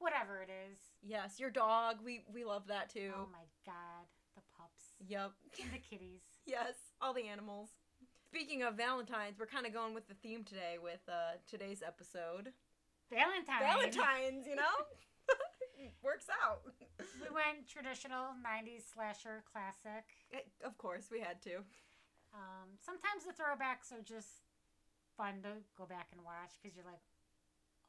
whatever it is. Yes, your dog. We we love that too. Oh my god, the pups Yep. and the kitties. Yes, all the animals. Speaking of Valentine's, we're kind of going with the theme today with uh, today's episode. Valentine. Valentine's, you know? Works out. We went traditional 90s slasher classic. Eh, Of course, we had to. Um, sometimes the throwbacks are just fun to go back and watch because you're like,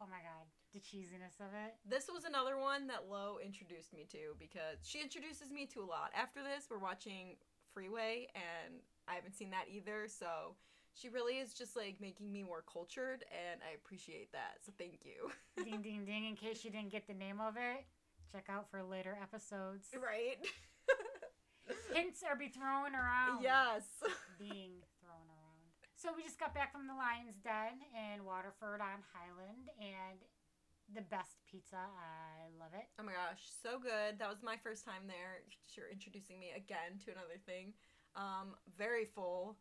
oh my god, the cheesiness of it. This was another one that Lo introduced me to because she introduces me to a lot. After this, we're watching Freeway, and I haven't seen that either, so she really is just like making me more cultured, and I appreciate that. So thank you. ding, ding, ding. In case you didn't get the name of it, check out for later episodes. right? Hints are be thrown around. yes. being thrown around. So we just got back from the Lion's Den in Waterford on Highland, and the best pizza. I love it. Oh my gosh, so good. That was my first time there. You're introducing me again to another thing. Um, very full,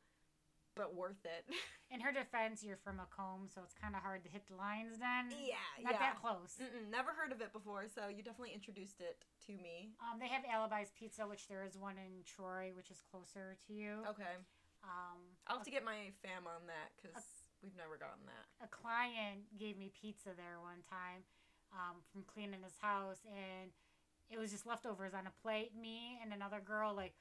but worth it. In her defense, you're from Macomb, so it's kind of hard to hit the Lion's Den. yeah, Not yeah. that close. Mm-mm, never heard of it before, so you definitely introduced it to me. Um, they have Alibi's Pizza, which there is one in Troy, which is closer to you. Okay, Um, I'll have to get my fam on that because we've never gotten that. a client gave me pizza there one time um, from cleaning his house, and it was just leftovers on a plate. Me and another girl like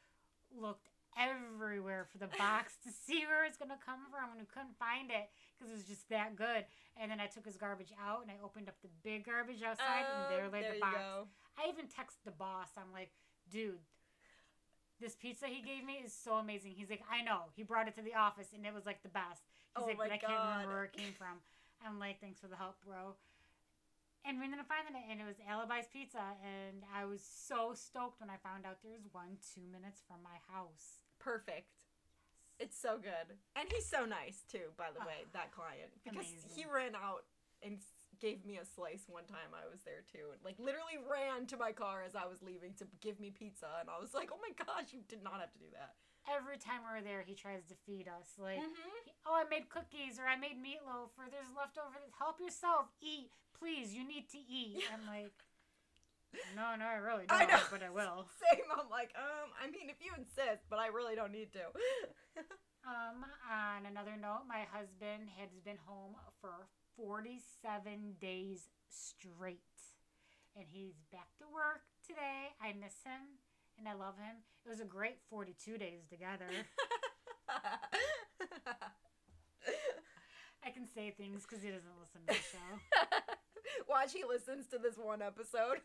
looked everywhere for the box to see where it's gonna come from, and we couldn't find it because it was just that good. And then I took his garbage out, and I opened up the big garbage outside, and there Oh, lay there the you box. go. I even texted the boss. I'm like, dude. This pizza he gave me is so amazing. He's like, I know. He brought it to the office and it was like the best. He's Oh like, but I can't remember where it came from. I'm like, thanks for the help, bro. And we ended up finding it, and it was Alibi's Pizza, and I was so stoked when I found out there was one two minutes from my house. Perfect. It's so good, and he's so nice too. By the way, that client because he ran out and gave me a slice one time I was there too. Like literally ran to my car as I was leaving to give me pizza, and I was like, "Oh my gosh, you did not have to do that." Every time we're there, he tries to feed us. Like, Mhm. oh, I made cookies or I made meatloaf or there's leftover. Help yourself. Eat, please. You need to eat. I'm like, no, no, I really don't, I know. but I will. Same. I'm like, um, I mean, if you insist, but I really don't need to. Um, on another note, my husband has been home for 47 days straight. And he's back to work today. I miss him and I love him. It was a great 42 days together. I can say things because he doesn't listen to the show, Watch, he listens to this one episode.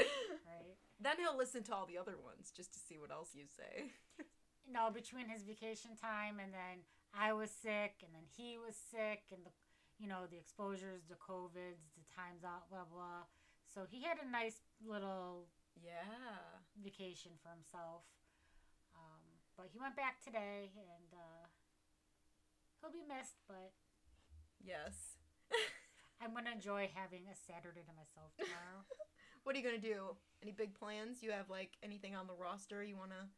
right? then he'll listen to all the other ones just to see what else you say. No, between his vacation time and then I was sick and then he was sick and the, you know, the exposures, the COVIDs, the times out, blah, blah. So he had a nice little Yeah. vacation for himself. Um, but he went back today and uh, he'll be missed, but Yes. I'm going to enjoy having a Saturday to myself tomorrow. What are you gonna do? Any big plans? You have like anything on the roster you wanna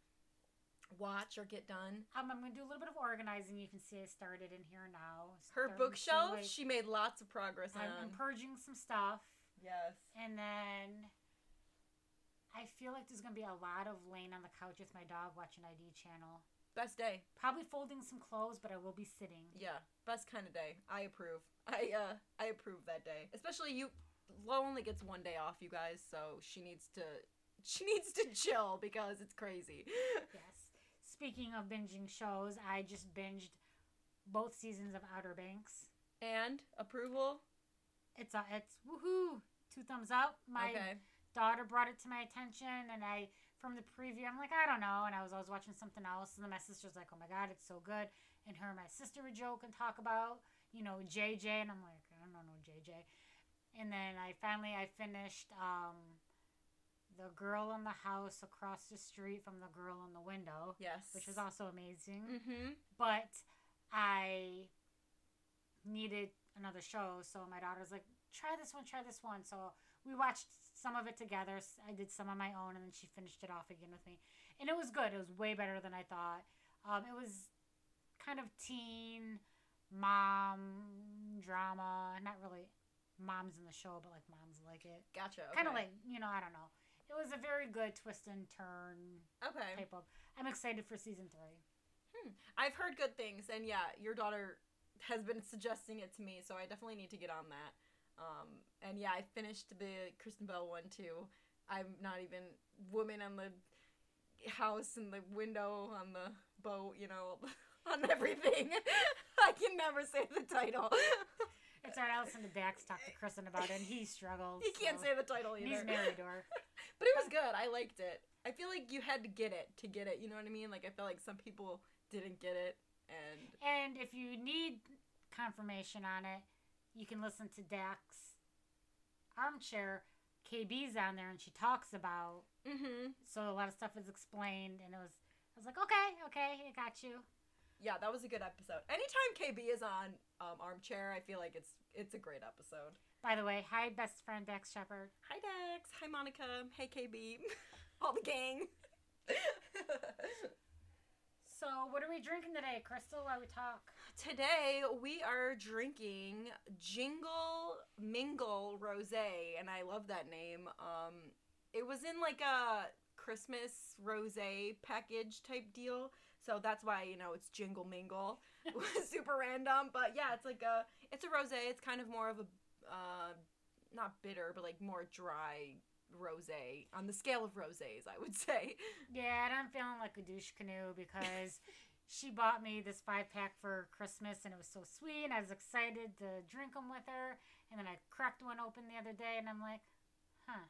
watch or get done? um, I'm going to do a little bit of organizing. You can see I started in here now. Her bookshelf, like- she made lots of progress I'm, I'm purging some stuff. yes. And then I feel like there's gonna be a lot of laying on the couch with my dog watching ID channel. Best day. Probably folding some clothes, but I will be sitting. Yeah. Best kind of day. I approve. I uh I approve that day. Especially you Lo only gets one day off, you guys, so she needs to she needs to chill because it's crazy. Yes. Speaking of binging shows, I just binged both seasons of Outer Banks. And approval? It's a, it's woohoo, two thumbs up. My okay. daughter brought it to my attention, and I from the preview, I'm like, I don't know, and I was always watching something else, and then my sister's like, oh my god, it's so good, and her and my sister would joke and talk about, you know, JJ, and I'm like, I don't know JJ, and then I finally I finished um, the girl in the house across the street from the girl in the window, Yes. which was also amazing, Mm-hmm. but I needed another show, so my daughter's like, try this one, try this one. So we watched some of it together. I did some on my own, and then she finished it off again with me. and it was good. It was way better than I thought. Um, it was kind of teen mom drama, not really moms in the show, but like moms like it. Gotcha. Kind of like you know, I don't know. It was a very good twist and turn okay. type of. I'm excited for season three. I've heard good things, and yeah, your daughter has been suggesting it to me, so I definitely need to get on that. Um, and yeah, I finished the Kristen Bell one too. I'm not even woman on the house and the window on the boat, you know, on everything. I can never say the title. It's alright. I listened to Dax talk to Kristen about it, and he struggles. he can't so- say the title either. He's married to her. But it was good. I liked it. I feel like you had to get it to get it. You know what I mean? Like I feel like some people didn't get it, and And if you need confirmation on it, you can listen to Dax Armchair. KB's on there, and she talks about. mm-hmm. So a lot of stuff is explained, and it was. I was like, okay, okay, I got you. Yeah, that was a good episode. Anytime KB is on um, Armchair, I feel like it's it's a great episode. By the way, hi, best friend Dax Shepard. Hi Dex, hi Monica, hey KB, all the gang. So, what are we drinking today, Crystal? While we talk. Today we are drinking Jingle Mingle Rosé, and I love that name. Um, it was in like a Christmas rosé package type deal, so that's why you know it's Jingle Mingle. Super random, but yeah, it's like a it's a rosé. It's kind of more of a uh, not bitter, but like more dry rosé on the scale of rosés, I would say. Yeah, and I'm feeling like a douche canoe because she bought me this five pack for Christmas and it was so sweet. And I was excited to drink them with her. And then I cracked one open the other day and I'm like, huh,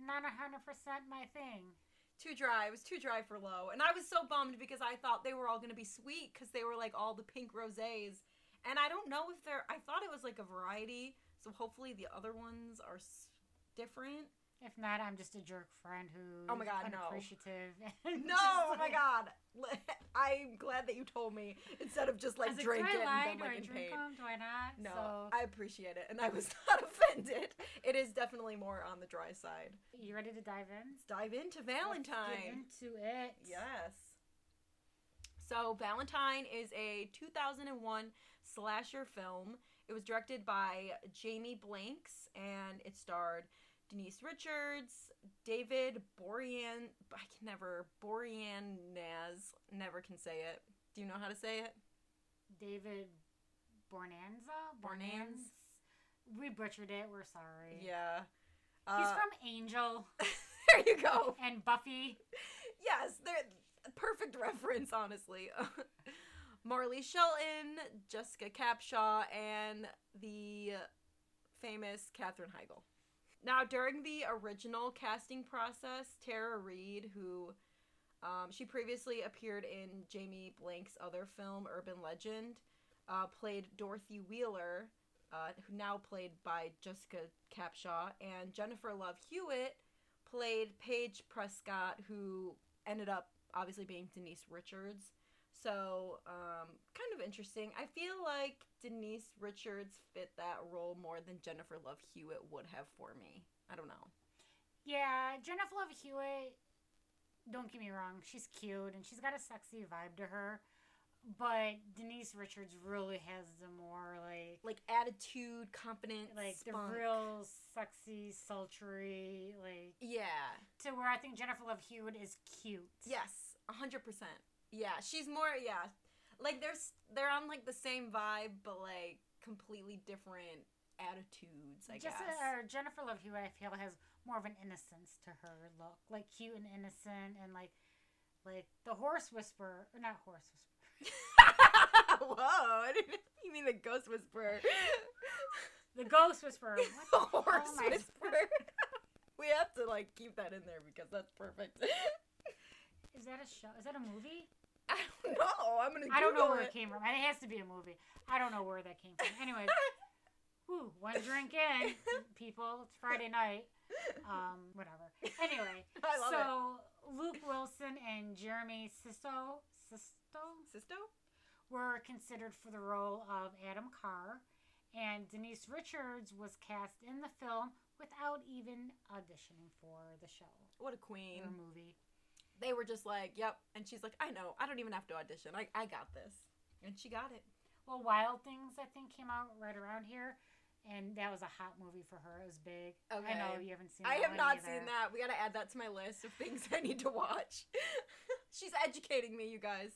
not 100% my thing. Too dry. It was too dry for low. And I was so bummed because I thought they were all going to be sweet because they were like all the pink rosés. And I don't know if they're, I thought it was like a variety. So hopefully the other ones are s- different. If not, I'm just a jerk friend who Oh my God, no. unappreciative. No, just oh my god. I'm glad that you told me instead of just I like drink do it I lie? and Do then I like in drink pain. them? Do I not? No, So, I appreciate it, and I was not offended. It is definitely more on the dry side. you ready to dive in? Let's dive into Valentine. into it. Yes. So, Valentine is a 2001 slasher film. It was directed by Jamie Blanks and it starred Denise Richards, David Borean. I can never, Boreanaz, never can say it. Do you know how to say it? David Bornanza? Bornanz? We butchered it. We're sorry. Yeah. He's Uh, from Angel there you go. and Buffy. Yes, they're perfect reference, honestly. Marley Shelton, Jessica Capshaw, and the famous Katherine Heigl. Now, during the original casting process, Tara Reid, who um, she previously appeared in Jamie Blank's other film, Urban Legend, uh, played Dorothy Wheeler, uh, who now played by Jessica Capshaw, and Jennifer Love Hewitt played Paige Prescott, who ended up obviously being Denise Richards. So, um, kind of interesting. I feel like Denise Richards fit that role more than Jennifer Love Hewitt would have for me. I don't know. Yeah, Jennifer Love Hewitt. Don't get me wrong, she's cute and she's got a sexy vibe to her. But Denise Richards really has the more like Like attitude, confidence, like the spunk. real sexy, sultry, like Yeah. to where I think Jennifer Love Hewitt is cute. Yes, a hundred percent. Yeah, she's more. Yeah, like they're they're on like the same vibe, but like completely different attitudes. I Just guess. uh, or Jennifer Love Hewitt, I feel has more of an innocence to her look, like cute and innocent, and like like the horse whisperer, or not horse whisperer, Whoa! I didn't, you mean the ghost whisperer? the ghost whisperer. What the horse hell whisperer. we have to like keep that in there because that's perfect. Is that a show? Is that a movie? I don't know. I'm gonna. I don't know where it came from. It has to be a movie. I don't know where that came from. Anyways, whew, one drink in, people. It's Friday night. Um, whatever. Anyway, I love so it. Luke Wilson and Jeremy Sisto Sisto Sisto? were considered for the role of Adam Carr, and Denise Richards was cast in the film without even auditioning for the show What a or queen. movie. They were just like, "Yep," and she's like, "I know. I don't even have to audition. I I got this," and she got it. Well, Wild Things I think came out right around here, and that was a hot movie for her. It was big. Okay. I know you haven't seen. I have not either. seen that. We got to add that to my list of things I need to watch. She's educating me, you guys.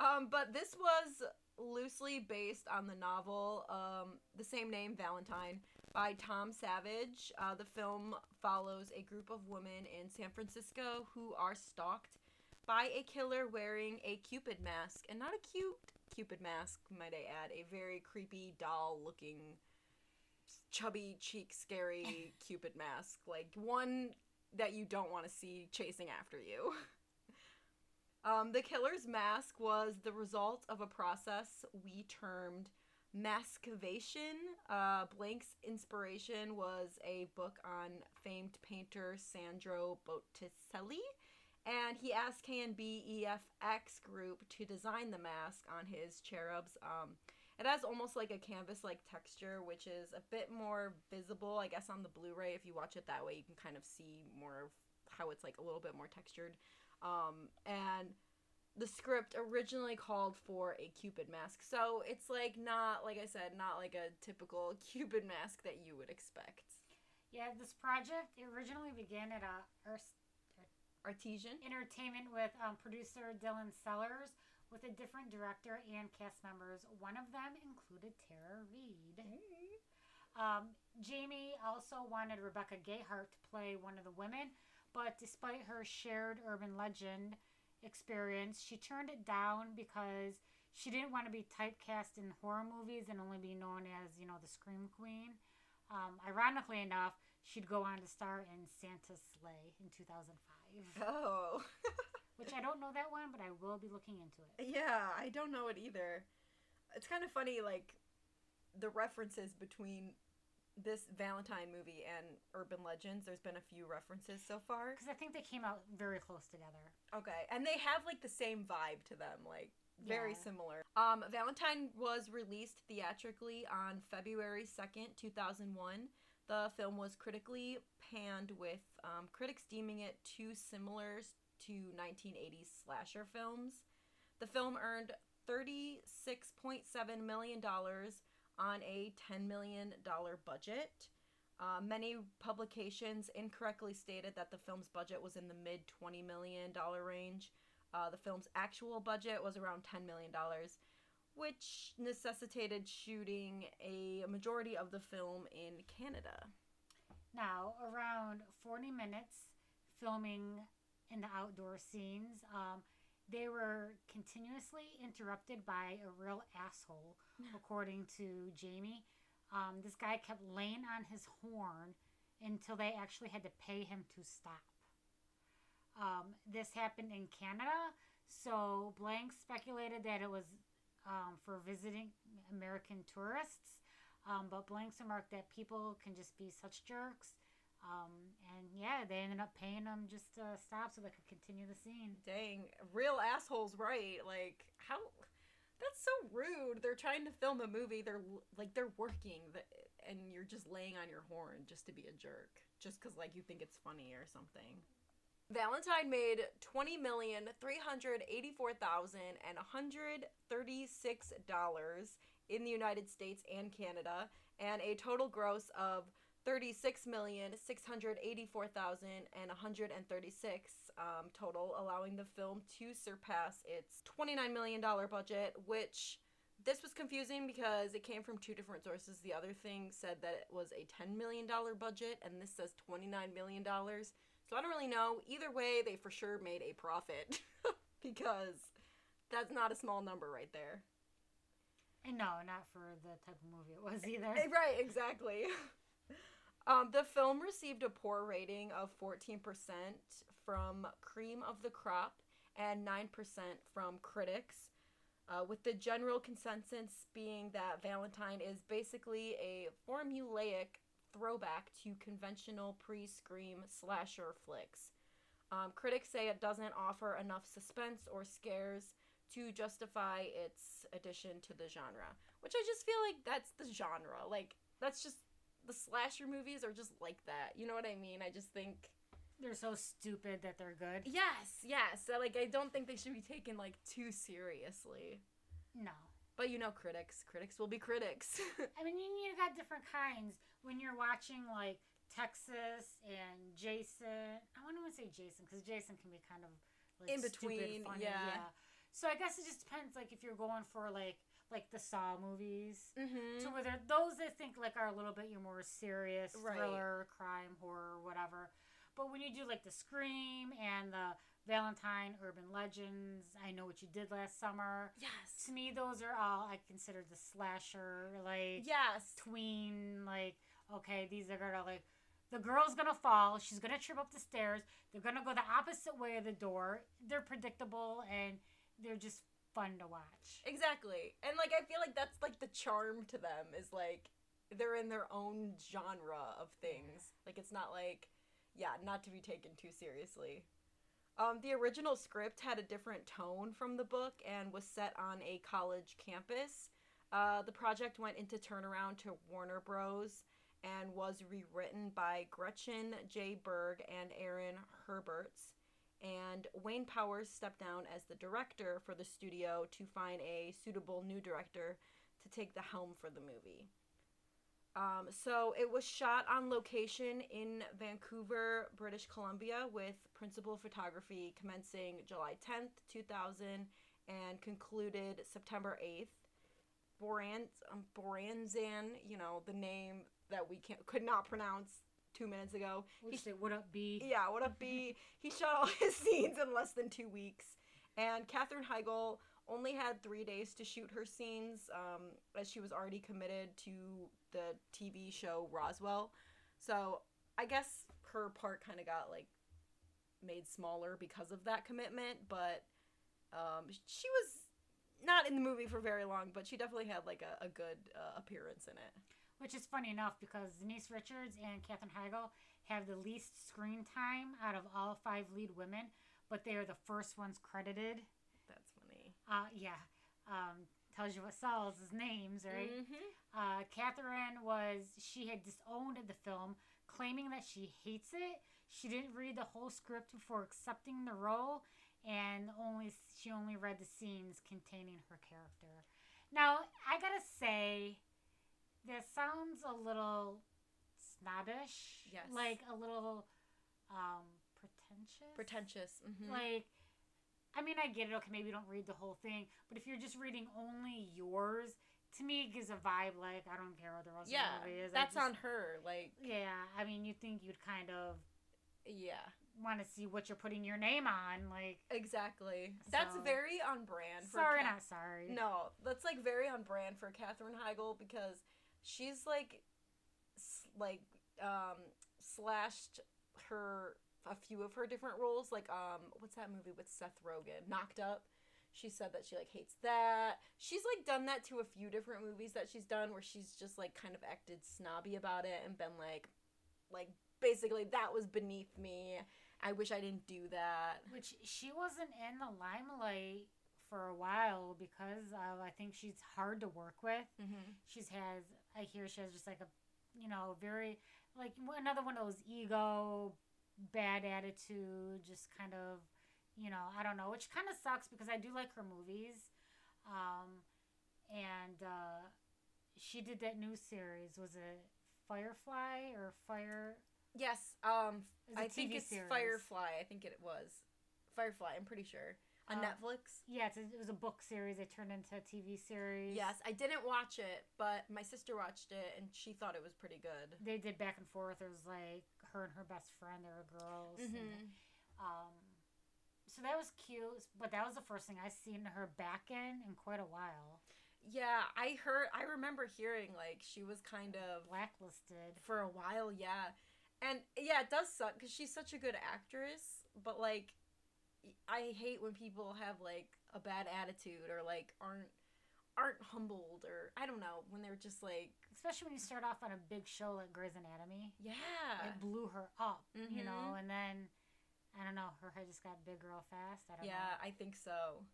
Um, but this was loosely based on the novel, um, the same name, Valentine, by Tom Savage. Uh, the film follows a group of women in San Francisco who are stalked by a killer wearing a Cupid mask, and not a cute Cupid mask, might I add, a very creepy doll-looking chubby cheek scary cupid mask like one that you don't want to see chasing after you um, the killer's mask was the result of a process we termed maskivation uh, blank's inspiration was a book on famed painter sandro botticelli and he asked KNB EFX group to design the mask on his cherubs um, it has almost like a canvas like texture, which is a bit more visible, I guess, on the Blu ray. If you watch it that way, you can kind of see more of how it's like a little bit more textured. Um, and the script originally called for a Cupid mask. So it's like not, like I said, not like a typical Cupid mask that you would expect. Yeah, this project originally began at a Ars- Artesian? entertainment with um, producer Dylan Sellers, with a different director and cast members. One of them included Tara Reid. Um, Jamie also wanted Rebecca Gayhart to play one of the women, but despite her shared urban legend experience, she turned it down because she didn't want to be typecast in horror movies and only be known as, you know, the Scream Queen. Um, ironically enough, she'd go on to star in Santa's Slay in 2005, Oh. which I don't know that one, but I will be looking into it. Yeah, I don't know it either. It's kind of funny, like the references between this Valentine movie and Urban Legends. There's been a few references so far. Because I think they came out very close together. Okay, and they have like the same vibe to them, like very Yeah. similar. Um, Valentine was released theatrically on February second, two thousand one. The film was critically panned, with um, critics deeming it too similar to 1980s slasher films. The film earned $36.7 million on a $10 million budget. Uh, many publications incorrectly stated that the film's budget was in the mid $20 million range. Uh, the film's actual budget was around $10 million, which necessitated shooting a majority of the film in Canada. Now, around 40 minutes filming in the outdoor scenes, um, they were continuously interrupted by a real asshole, according to Jamie. Um, this guy kept laying on his horn until they actually had to pay him to stop. Um, this happened in Canada, so Blank speculated that it was um, for visiting American tourists. Um, but Blanks remarked that people can just be such jerks. Um, and yeah, they ended up paying them just to stop so they could continue the scene. Dang, real assholes, right? Like, how? That's so rude. They're trying to film a movie. They're like they're working, and you're just laying on your horn just to be a jerk, just because like you think it's funny or something. Valentine made twenty million three hundred eighty-four thousand and one hundred thirty-six dollars in the United States and Canada, and a total gross of thirty-six million six hundred eighty-four thousand and one hundred and thirty-six um, total, allowing the film to surpass its twenty-nine million dollar budget, which. This was confusing because it came from two different sources. The other thing said that it was a $10 million budget, and this says $29 million. So I don't really know. Either way, they for sure made a profit because that's not a small number right there. And no, not for the type of movie it was either. Eh, Right, exactly. Um, the film received a poor rating of 14% from Cream of the Crop and 9% from critics, uh, with the general consensus being that Valentine is basically a formulaic throwback to conventional pre Scream slasher flicks. Um, critics say it doesn't offer enough suspense or scares to justify its addition to the genre, which I just feel like that's the genre. Like, that's just the slasher movies are just like that. You know what I mean? I just think they're so stupid that they're good. Yes, yes. So, like I don't think they should be taken like too seriously. No. But you know, critics, critics will be critics. I mean, you, you got different kinds when you're watching like Texas and Jason. I wouldn't even say Jason because Jason can be kind of like In stupid, between, funny, yeah. So I guess it just depends. Like if you're going for like like the Saw movies. mm-hmm. So where they're- those I think like are a little bit your more serious Right. thriller, crime, horror, whatever. But when you do like the Scream and the Valentine Urban Legends, I know what you did last summer. Yes. To me, those are all I consider the slasher, like Yes. tween. Like okay, these are gonna like the girl's gonna fall. She's gonna trip up the stairs. They're gonna go the opposite way of the door. They're predictable and they're just fun to watch. Exactly. And like I feel like that's like the charm to them is like they're in their own genre of things. Like it's not like yeah, not to be taken too seriously. Um, the original script had a different tone from the book and was set on a college campus. Uh, the project went into turnaround to Warner Bros. and was rewritten by Gretchen J. Berg and Aaron Harberts and Wayne Powers stepped down as the director for the studio to find a suitable new director to take the helm for the movie. Um, so it was shot on location in Vancouver, British Columbia, with principal photography commencing July 10th, 2000, and concluded September 8th. Boran, um, Boranzan, you know, the name that we can't, could not pronounce two minutes ago, he say, what up, B? yeah, what up, B? he shot all his scenes in less than two weeks. And Katherine Heigl only had three days to shoot her scenes, um, as she was already committed to the TV show Roswell. So I guess her part kind of got like made smaller because of that commitment, but um, she was not in the movie for very long, but she definitely had like a, a good uh, appearance in it. Which is funny enough because Denise Richards and Katherine Heigl have the least screen time out of all five lead women, but they are the first ones credited. That's funny. Uh, yeah. Um, tells you what sells is names, right? Mm-hmm. Uh, Katherine was she had disowned the film, claiming that she hates it. She didn't read the whole script before accepting the role, and only she only read the scenes containing her character. Now I gotta say, that sounds a little snobbish. Yes. like a little um, pretentious. Pretentious. Mm-hmm. Like, I mean, I get it. Okay, maybe you don't read the whole thing, but if you're just reading only yours, to me, it gives a vibe like I don't care what the rest yeah, of the movie is. That's just- on her. Like, Yeah, I mean, you think you'd kind of yeah, want to see what you're putting your name on, like. exactly. That's very on brand. For Sorry, Ca- not sorry. No, that's like very on brand for Katherine Heigl because she's like, s- like, um, slashed her a few of her different roles. Like, um, what's that movie with Seth Rogen? Knocked Up. She said that she like hates that. She's like done that to a few different movies that she's done where she's just like kind of acted snobby about it and been like, like basically that was beneath me. I wish I didn't do that. Which she wasn't in the limelight for a while because of, I think she's hard to work with. Mm-hmm. She's has, I hear she has just like a, you know, very, like another one of those ego, bad attitude, just kind of, you know, I don't know, which kind of sucks because I do like her movies. Um, and uh, she did that new series. Was it Firefly or Fire? Yes, um, It was a I think it's series. Firefly. I think it was Firefly. I'm pretty sure on Uh, Netflix. Yeah, it's a, it was a book series. They turned into a TV series. Yes, I didn't watch it, but my sister watched it and she thought it was pretty good. They did back and forth. It was like her and her best friend. They were girls. Mm-hmm. um, so that was cute, but that was the first thing I seen her back in in quite a while. Yeah, I heard. I remember hearing like she was kind of Blacklisted. for a while. Yeah, and yeah, it does suck because she's such a good actress. But like, I hate when people have like a bad attitude or like aren't aren't humbled or I don't know when they're just like Especially when you start off on a big show like Grey's Anatomy. yeah It blew her up, you know, Mhm. and then I don't know, her head just got big real fast. I don't Yeah, know. I think so.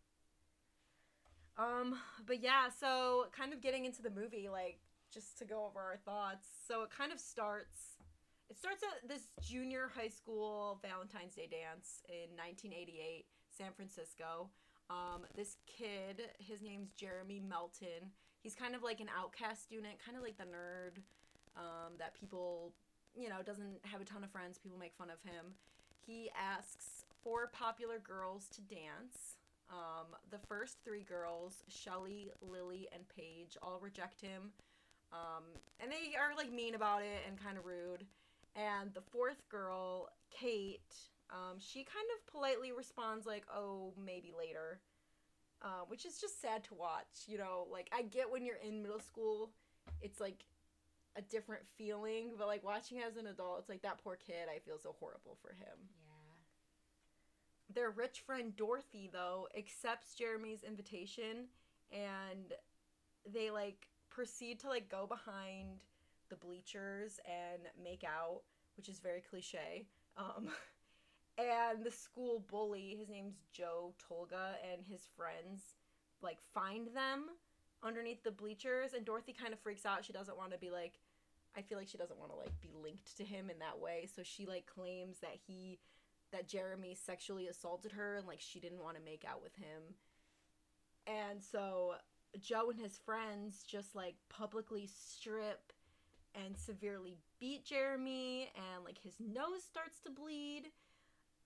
Um, but yeah, so kind of getting into the movie, like just to go over our thoughts. So it kind of starts it starts at this junior high school Valentine's Day dance in 1988, San Francisco. Um, this kid, his name's Jeremy Melton. He's kind of like an outcast student, kind of like the nerd um, that people, you know, doesn't have a ton of friends. People make fun of him. He asks four popular girls to dance. Um, the first three girls, Shelly, Lily, and Paige, all reject him. Um, and they are like mean about it and kind of rude. And the fourth girl, Kate, um, she kind of politely responds like, "Oh, maybe later," uh, which is just sad to watch. You know, like I get when you're in middle school, it's like a different feeling, but like watching as an adult, it's like that poor kid. I feel so horrible for him. Yeah. Their rich friend Dorothy, though, accepts Jeremy's invitation and they like proceed to like go behind the bleachers and make out, which is very cliche. Um, and the school bully, his name's Joe Tolga, and his friends like find them underneath the bleachers, and Dorothy kind of freaks out. She doesn't want to be like, I feel like she doesn't want to like be linked to him in that way, so she like claims that he that Jeremy sexually assaulted her and like she didn't want to make out with him. And so Joe and his friends just like publicly strip and severely beat Jeremy and like his nose starts to bleed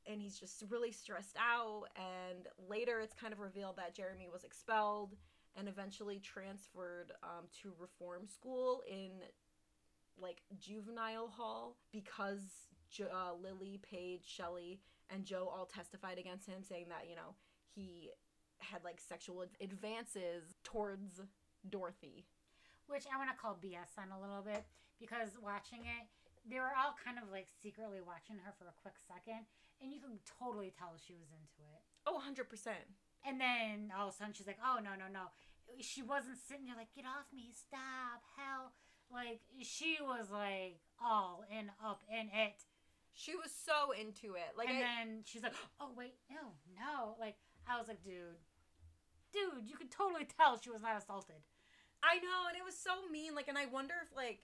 and he's just really stressed out and later it's kind of revealed that Jeremy was expelled and eventually transferred um, to reform school in like juvenile hall because jo- uh, Lily, Paige, Shelley, and Joe all testified against him, saying that you know he had like sexual ad- advances towards Dorothy. Which I want to call BS on a little bit because watching it, they were all kind of like secretly watching her for a quick second, and you could totally tell she was into it. Oh, 100%. And then all of a sudden she's like, "Oh no, no, no!" She wasn't sitting there like, "Get off me! Stop! Hell!" Like she was like all in up in it. She was so into it. Like, and I, then she's like, "Oh wait, no, no!" Like I was like, "Dude, dude, you could totally tell she was not assaulted." I know, and it was so mean. Like, and I wonder if like,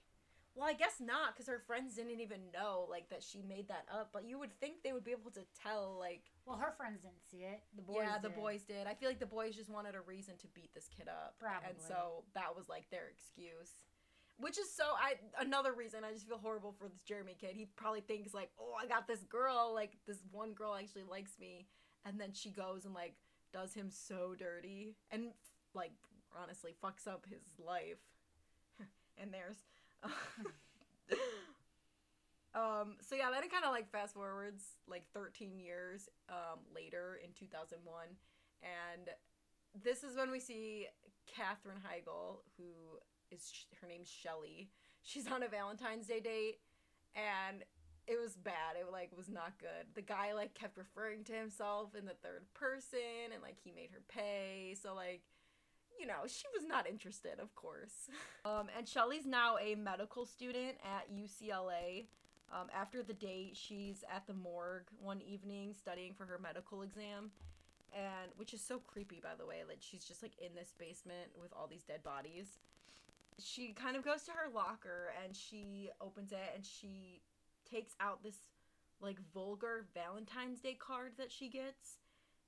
well, I guess not, because her friends didn't even know like that she made that up. But you would think they would be able to tell, like, Well, her friends didn't see it. The boys, yeah, the did. boys did. I feel like the boys just wanted a reason to beat this kid up, Probably. and so that was like their excuse. Which is so I another reason I just feel horrible for this Jeremy kid. He probably thinks like, oh, I got this girl, like this one girl actually likes me, and then she goes and like does him so dirty and honestly fucks up his life and theirs. um. So yeah, then it kind of like fast forwards like 13 years um later in 2001, and this is when we see Katherine Heigl, who is her name's Shelly. She's on a Valentine's Day date, and it was bad. It like was not good. The guy like kept referring to himself in the third person, and like he made her pay. So like, you know, she was not interested, of course. Um, and Shelly's now a medical student at UCLA. Um, after the date, she's at the morgue one evening studying for her medical exam and which is so creepy by the way like she's just like in this basement with all these dead bodies she kind of goes to her locker and she opens it and she takes out this like vulgar valentine's day card that she gets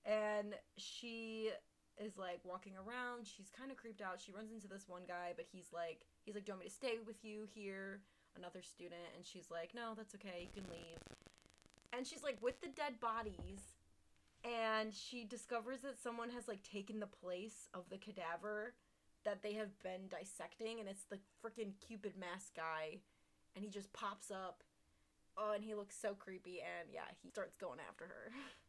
and she is like walking around. She's kind of creeped out. She runs into this one guy but he's like he's like do you want me to stay with you here? Another student and she's like no that's okay. You can leave. And she's like with the dead bodies and she discovers that someone has like taken the place of the cadaver that they have been dissecting and it's the freaking cupid mask guy and he just pops up. Oh and he looks so creepy and yeah he starts going after her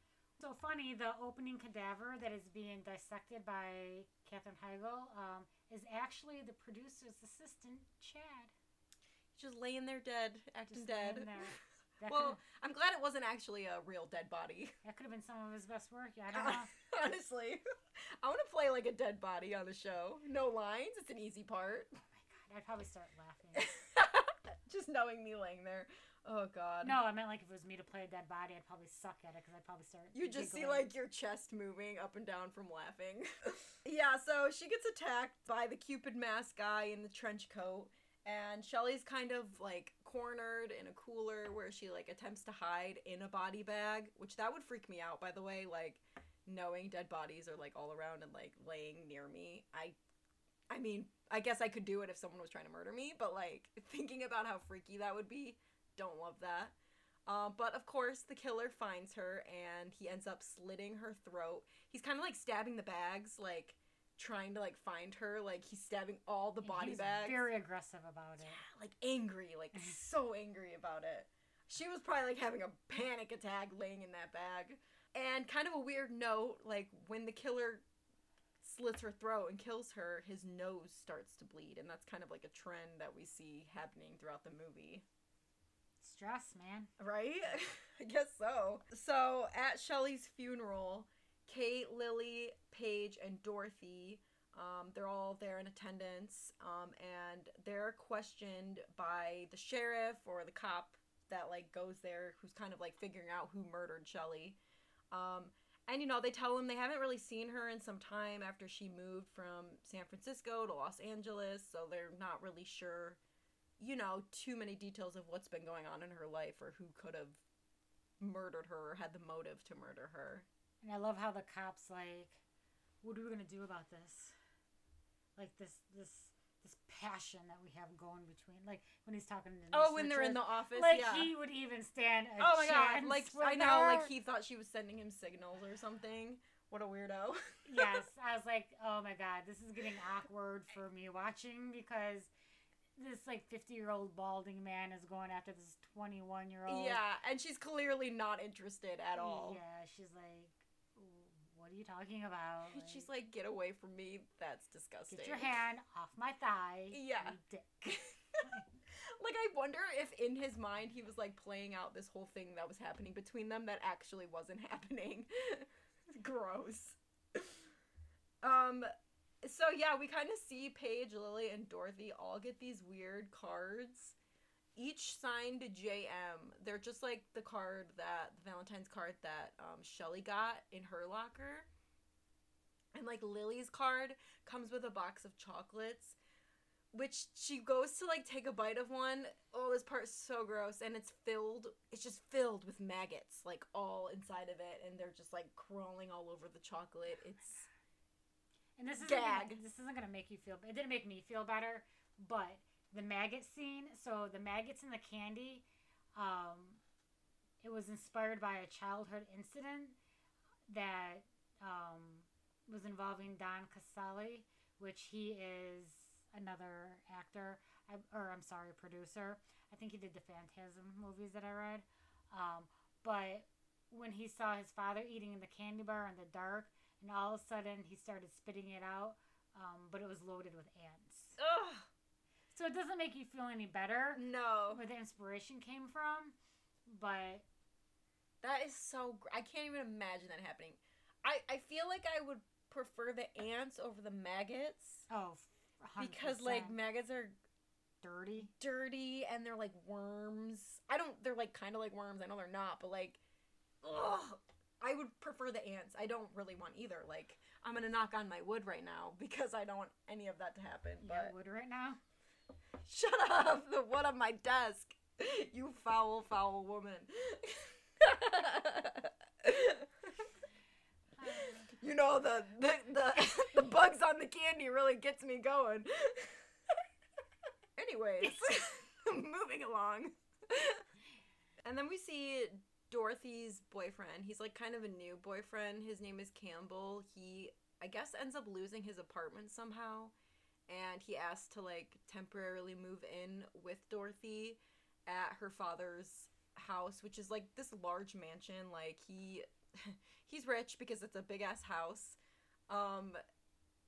So funny, the opening cadaver that is being dissected by Katherine Heigl um, is actually the producer's assistant, Chad. just laying there dead acting Just dead. Well i'm glad it wasn't actually a real dead body that could have been some of his best work. Yeah, I don't know. honestly i want to play like a dead body on the show no lines it's an easy part oh my god, I'd probably start laughing. just knowing me laying there oh god No, I meant like if it was me to play a dead body, I'd probably suck at it because I'd probably start. You just see like your chest moving up and down from laughing. yeah, so she gets attacked by the Cupid mask guy in the trench coat, and Shelly's kind of like cornered in a cooler where she like attempts to hide in a body bag, which that would freak me out by the way, like knowing dead bodies are like all around and like laying near me. I I mean, I guess I could do it if someone was trying to murder me, but like thinking about how freaky that would be, don't love that. Um, but of course, the killer finds her and he ends up slitting her throat. He's kind of like stabbing the bags, like trying to like find her. Like he's stabbing all the body He's bags. Very aggressive about it. Yeah, like angry, like so angry about it. She was probably like having a panic attack laying in that bag. And kind of a weird note, like when the killer slits her throat and kills her, his nose starts to bleed, and that's kind of like a trend that we see happening throughout the movie. Stress, man. Right? I guess so. So at Shelley's funeral, Kate, Lily, Paige, and Dorothy, um, they're all there in attendance, um, and they're questioned by the sheriff or the cop that like goes there, who's kind of like figuring out who murdered Shelley. Um, and you know they tell him they haven't really seen her in some time after she moved from San Francisco to Los Angeles, so they're not really sure you know, too many details of what's been going on in her life or who could have murdered her or had the motive to murder her. And I love how the cops like, what are we gonna do about this? Like this, this, this passion that we have going between, like when he's talking to. the Oh, when they're in the office, like yeah. he would even stand. Oh my god, like I know, like he thought she was sending him signals or something. What a weirdo. yes, I was like, oh my god, this is getting awkward for me watching because this like fifty year old balding man is going after this twenty one year old. yeah, and she's clearly not interested at all. Yeah, she's like, what are you talking about? She's like, get away from me. That's disgusting. get your hand off my thigh. Yeah. you dick. like I wonder if in his mind he was like playing out this whole thing that was happening between them that actually wasn't happening. Gross. Um so yeah, we kind of see Paige, Lily, and Dorothy all get these weird cards. Each signed JM. They're just like the card that the Valentine's card that um, Shelly got in her locker. And like Lily's card comes with a box of chocolates which she goes to like take a bite of one. Oh, this part's so gross, and it's filled. It's just filled with maggots, like all inside of it, and they're just like crawling all over the chocolate. It's And this isn't Gag. Gonna, this isn't gonna make you feel. It didn't make me feel better, but the maggot scene. So the maggots in the candy, um, it was inspired by a childhood incident that um, was involving Don Casale, which he is another actor, I, or I'm sorry, producer. I think he did the Phantasm movies that I read. Um, but when he saw his father eating the candy bar in the dark, and all of a sudden he started spitting it out, um, but it was loaded with ants. ugh, So it doesn't make you feel any better no. where the inspiration came from, but That is so. Gr- I can't even imagine that happening. I I feel like I would prefer the ants over the maggots oh, 100%. because like maggots are dirty. dirty and they're like worms. I don't. They're like kind of like worms. I know they're not, but like, ugh. I would prefer the ants. I don't really want either. Like, I'm gonna knock on my wood right now because I don't want any of that to happen. Yeah, But wood right now. shut up, the wood on my desk. You foul, foul woman. you know the the the, the bugs on the candy really gets me going. Anyways, moving along. And then we see Dorothy's boyfriend. He's like kind of a new boyfriend. His name is Campbell. He I guess ends up losing his apartment somehow and he asks to like temporarily move in with Dorothy at her father's house, which is like this large mansion. Like he he's rich because it's a big ass house. Um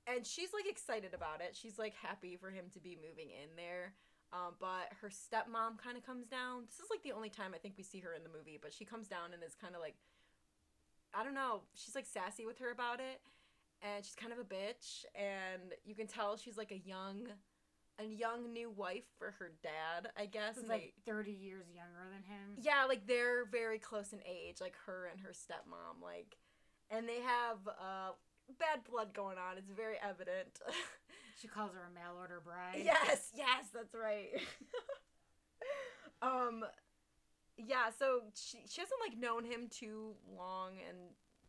and she's like excited about it. She's like happy for him to be moving in there. Um, but her stepmom kind of comes down. This is like the only time I think we see her in the movie, but she comes down and is kind of like, I don't know, she's like sassy with her about it, and she's kind of a bitch, and you can tell she's like a young, a young new wife for her dad, I guess. Like they, 30 years younger than him. yeah, like they're very close in age, like her and her stepmom, like, and they have uh bad blood going on. It's very evident. She calls her a mail order bride. Yes, yes, that's right. um, yeah. So she she hasn't like known him too long, and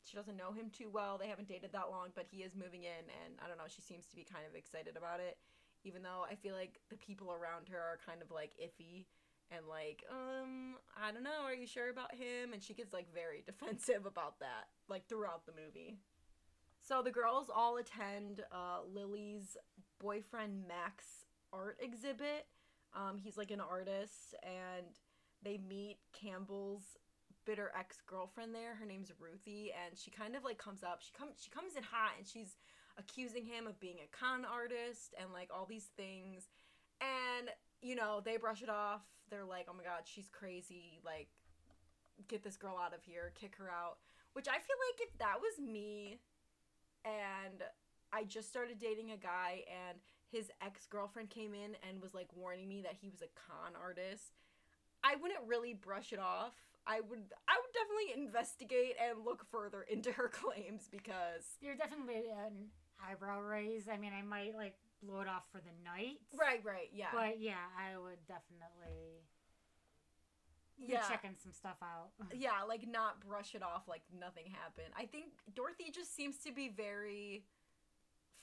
she doesn't know him too well. They haven't dated that long, but he is moving in, and I don't know. She seems to be kind of excited about it, even though I feel like the people around her are kind of like iffy and like, um, I don't know. Are you sure about him? And she gets like very defensive about that, like throughout the movie. So the girls all attend uh, Lily's boyfriend Max art exhibit. Um, he's like an artist, and they meet Campbell's bitter ex girlfriend there. Her name's Ruthie, and she kind of like comes up. She comes she comes in hot, and she's accusing him of being a con artist and like all these things. And you know they brush it off. They're like, oh my god, she's crazy. Like, get this girl out of here, kick her out. Which I feel like if that was me and I just started dating a guy and his ex-girlfriend came in and was like warning me that he was a con artist, I wouldn't really brush it off. I would I would definitely investigate and look further into her claims because You're definitely an eyebrow raise. I mean, I might like blow it off for the night. Right, right, yeah. But yeah, I would definitely yeah. checking some stuff out. yeah, like not brush it off like nothing happened. I think Dorothy just seems to be very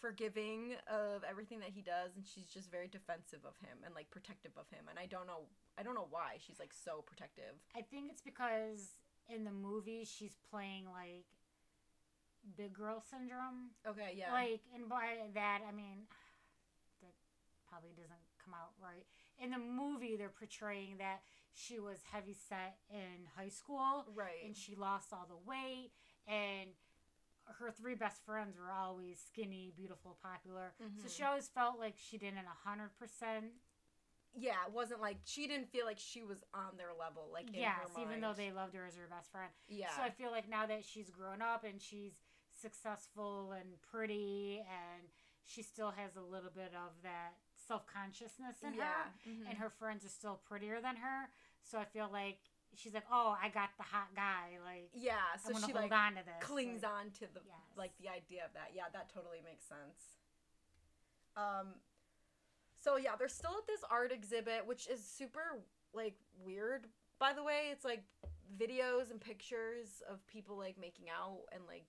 forgiving of everything that he does and she's just very defensive of him and like protective of him and I don't know I don't know why she's like so protective. I think it's because in the movie she's playing like big girl syndrome. Okay, yeah. Like and by that I mean that probably doesn't come out right. In the movie they're portraying that she was heavy set in high school right. and she lost all the weight and her three best friends were always skinny, beautiful, popular. So Mhm. she always felt like she didn't a hundred percent. yeah, it wasn't like she didn't feel like she was on their level like in Yes, even though they loved her as her best friend. Yeah. So I feel like now that she's grown up and she's successful and pretty and she still has a little bit of that self consciousness in yeah. her mhm. and her friends are still prettier than her. So I feel like she's like, Oh, I got the hot guy, like Yeah, so she like on to this. clings like, on to the Yes. like the idea of that. Yeah, that totally makes sense. Um so yeah, they're still at this art exhibit which is super like weird by the way. It's like videos and pictures of people like making out and like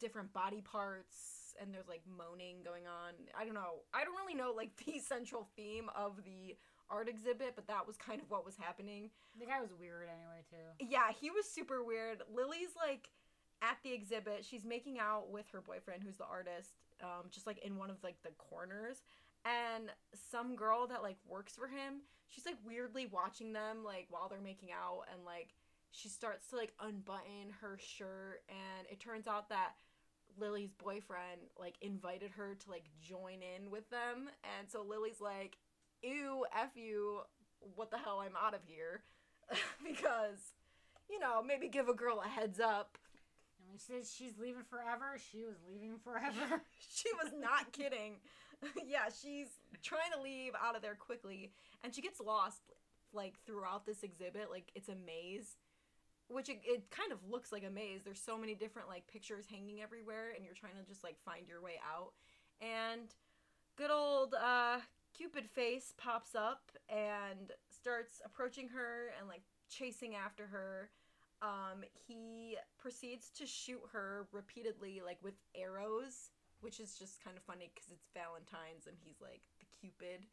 different body parts and there's like moaning going on. I don't know. I don't really know like the central theme of the art exhibit, but that was kind of what was happening. The guy was weird anyway too. Yeah, he was super weird. Lily's like at the exhibit. She's making out with her boyfriend, who's the artist, um, just like in one of like the corners. And some girl that like works for him, she's like weirdly watching them like while they're making out, and like she starts to like unbutton her shirt, and it turns out that Lily's boyfriend like invited her to like join in with them, and so Lily's like, "Ew, f you, what the hell? I'm out of here," because you know, maybe give a girl a heads up. And when she says she's leaving forever, she was leaving forever. she was not kidding. yeah, she's trying to leave out of there quickly, and she gets lost like throughout this exhibit. Like it's a maze, which it, it kind of looks like a maze. There's so many different like pictures hanging everywhere, and you're trying to just like find your way out. And good old uh, Cupid face pops up and starts approaching her and like chasing after her. Um, he proceeds to shoot her repeatedly, like with arrows, which is just kind of funny because it's Valentine's and he's like the Cupid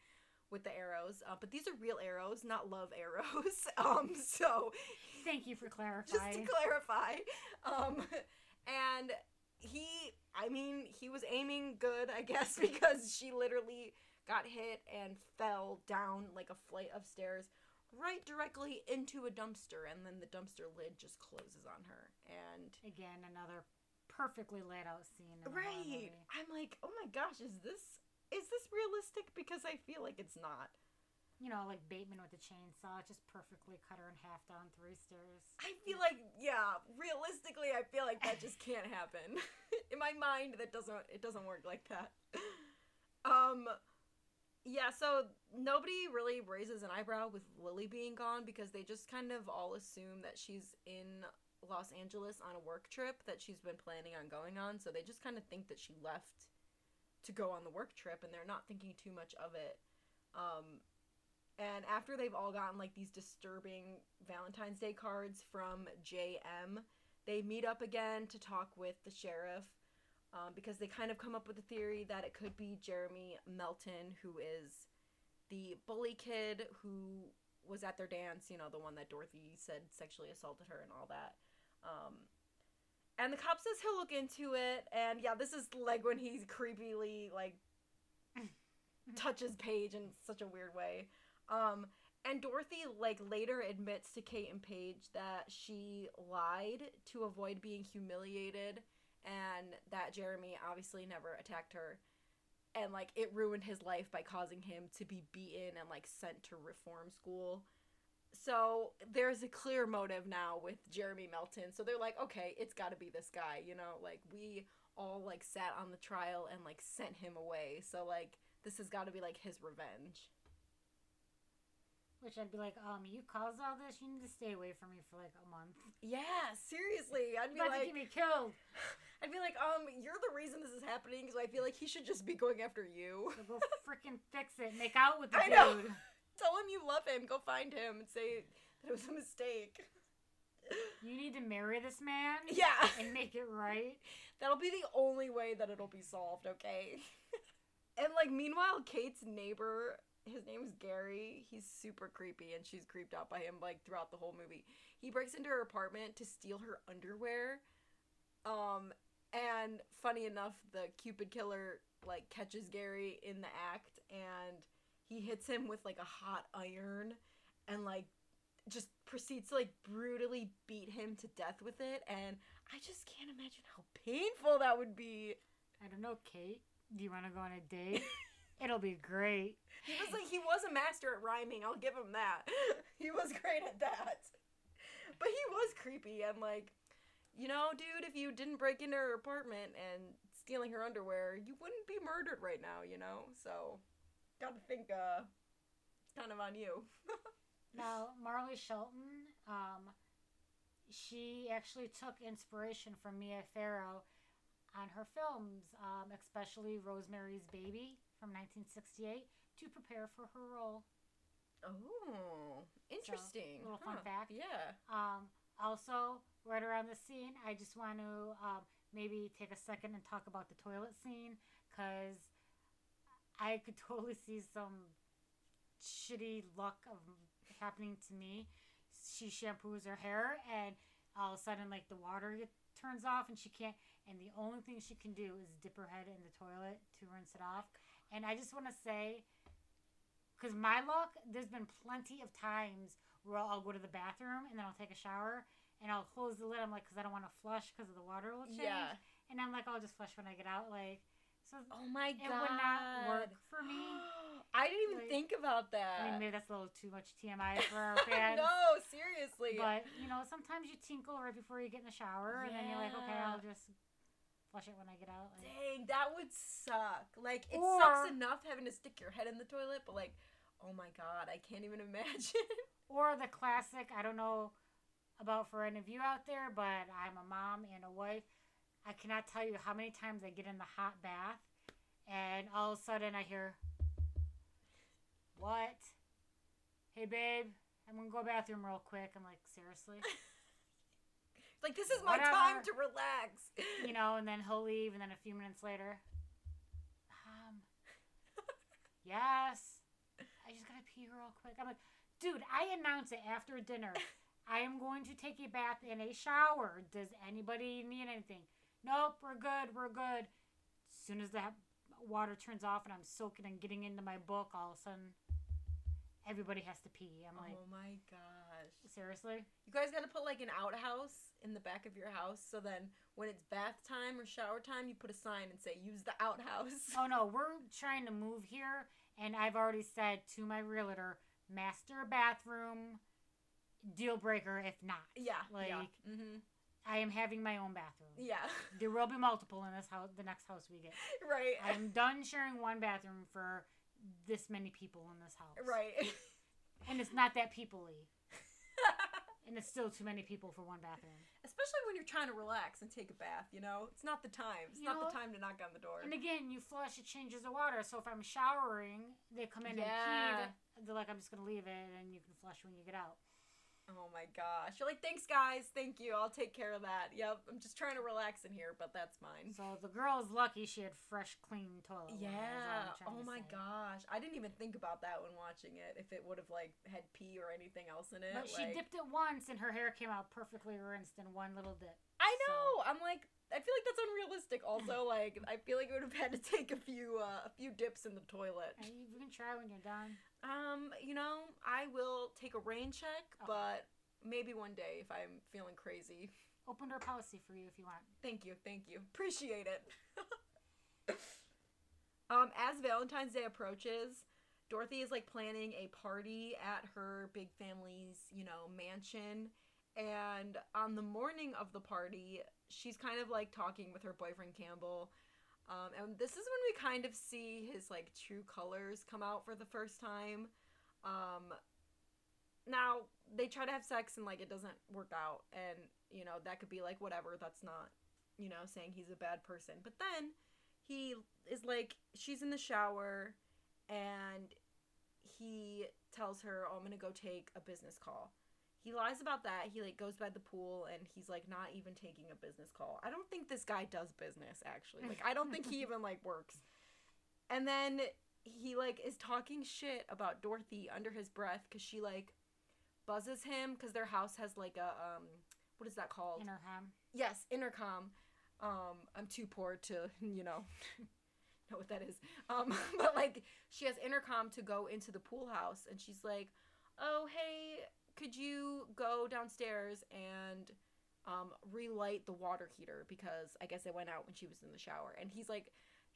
with the arrows. Uh, but these are real arrows, not love arrows. um, so Thank you for clarifying. just to clarify, um, and he, I mean, he was aiming good, I guess, because she literally got hit and fell down like a flight of stairs right directly into a dumpster and then the dumpster lid just closes on her and Again, another perfectly laid out scene. Right i'm like oh my gosh is this is this realistic because i feel like it's not You know, like Bateman with the chainsaw, just perfectly cut her in half down three stairs. i feel like yeah realistically i feel like that just can't happen. In my mind that doesn't it doesn't work like that. Um yeah so nobody really raises an eyebrow with lily being gone because they just kind of all assume that she's in los angeles on a work trip that she's been planning on going on. So they just kind of think that she left to go on the work trip and they're not thinking too much of it. Um And after they've all gotten like these disturbing Valentine's Day cards from JM, they meet up again to talk with the sheriff um, because they kind of come up with a theory that it could be Jeremy Melton, who is the bully kid who was at their dance, you know, the one that Dorothy said sexually assaulted her and all that. Um, and the cop says he'll look into it, and yeah, this is like when he creepily like touches Paige in such a weird way. Um, and Dorothy like later admits to Kate and Paige that she lied to avoid being humiliated and that Jeremy obviously never attacked her and like it ruined his life by causing him to be beaten and like sent to reform school. So there's a clear motive now with Jeremy Melton. So they're like, okay, it's got to be this guy, you know, like we all like sat on the trial and like sent him away. So like this has got to be like his revenge. Which I'd be like, um, you caused all this. You need to stay away from me for like a month. Yeah, seriously. I'd be You're about like, to get me killed. I'd be like, um, you're the reason this is happening. So I feel like he should just be going after you. So go freaking fix it. Make out with the I know. dude. Tell him you love him. Go find him and say that it was a mistake. You need to marry this man. Yeah. And make it right. That'll be the only way that it'll be solved, okay? and like meanwhile, Kate's neighbor, his name's Gary. He's super creepy and she's creeped out by him like throughout the whole movie. He breaks into her apartment to steal her underwear. Um and funny enough, the Cupid killer like catches Gary in the act and he hits him with like a hot iron and like just proceeds to like brutally beat him to death with it and I just can't imagine how painful that would be. I don't know, Kate. Do you want to go on a date? It'll be great. He was like he was a master at rhyming, I'll give him that. he was great at that. But he was creepy and like you know, dude, if you didn't break into her apartment and stealing her underwear, you wouldn't be murdered right now, you know? So gotta think uh kind of on you. Now, Marley Shelton, um, she actually took inspiration from Mia Farrow on her films, um, especially Rosemary's Baby from 1968, to prepare for her role. Oh, interesting. little fun Huh. fact. Yeah. Um, also, right around the scene, I just want to um, maybe take a second and talk about the toilet scene because I could totally see some shitty luck of happening to me. She shampoos her hair, and all of a sudden, like the water get, turns off, and she can't. And the only thing she can do is dip her head in the toilet to rinse it off. And I just want to say, because my luck, there's been plenty of times where I'll go to the bathroom and then I'll take a shower and I'll close the lid. I'm like, because I don't want to flush because of the water will change. Yeah. And I'm like, I'll just flush when I get out. Like, so Oh my god, it would not work for me. I didn't even Like- think about that. I mean, maybe that's a little too much TMI for our fans. no, seriously. But, you know, sometimes you tinkle right before you get in the shower and then you're like, okay, I'll just flush it when I get out. Like, Dang, that would suck. Like it Or- sucks enough having to stick your head in the toilet, but like, oh my god, I can't even imagine. Or the classic, I don't know about for any of you out there, but I'm a mom and a wife. I cannot tell you how many times I get in the hot bath and all of a sudden I hear, What? Hey, babe, I'm to go bathroom real quick. I'm like, Seriously? like this is my Whatever. time to relax. you know, and then he'll leave, and then a few minutes later, um, yes, I just gotta pee real quick. I'm like, dude, I announce it after dinner. I am going to take a bath in a shower. Does anybody need anything? Nope, we're good, we're good. As soon as the water turns off and I'm soaking and getting into my book, all of a sudden, everybody has to pee. I'm like, oh my gosh. Seriously? You guys got to put like an outhouse in the back of your house so then when it's bath time or shower time, you put a sign and say use the outhouse. Oh no, we're trying to move here, and I've already said to my realtor, master bathroom, deal breaker if not. Yeah. Like- yeah. Mhm. I am having my own bathroom. Yeah. There will be multiple in this house, the next house we get. right. I am done sharing one bathroom for this many people in this house. right. And it's not that people-y. And it's still too many people for one bathroom. Especially when you're trying to relax and take a bath, you know? It's not the time. It's You not know- the time to knock on the door. And again, you flush, it changes the water. So if I'm showering, they come in Yeah. and pee. They're like, I'm just gonna leave it, and you can flush when you get out. Oh my gosh. You're like, thanks, guys. Thank you. I'll take care of that. Yep. I'm just trying to relax in here, but that's mine. So the girl's lucky she had fresh, clean toilet. water, is all I'm Yeah. Oh my gosh. I didn't even think about that when watching it. If it would have like had pee or anything else in it. But she dipped it once, and her hair came out perfectly rinsed in one little dip. I so- know. I'm like, I feel like that's unrealistic. Also, like, I feel like it would have had to take a few, uh, a few dips in the toilet. And you can try when you're done. Um, you know, I will take a rain check, Okay. but maybe one day if I'm feeling crazy. Open door policy for you if you want. Thank you, thank you. Appreciate it. um, as Valentine's Day approaches, Dorothy is like planning a party at her big family's, you know, mansion. And on the morning of the party, she's kind of like talking with her boyfriend Campbell. Um, and this is when we kind of see his like true colors come out for the first time. Um, now they try to have sex and like it doesn't work out, and you know that could be like whatever. That's not you know saying he's a bad person. But then he is like she's in the shower, and he tells her, "Oh, I'm gonna go take a business call." He lies about that. He like goes by the pool and he's like not even taking a business call. I don't think this guy does business actually. Like I don't think he even like works. And then he like is talking shit about Dorothy under his breath cuz she like buzzes him cuz their house has like a um what is that called? Intercom. Yes, intercom. Um, I'm too poor to, you know, know what that is. Um, but like, she has intercom to go into the pool house, and she's like, "Oh, hey, could you go downstairs and um, relight the water heater because I guess it went out when she was in the shower?" And he's like,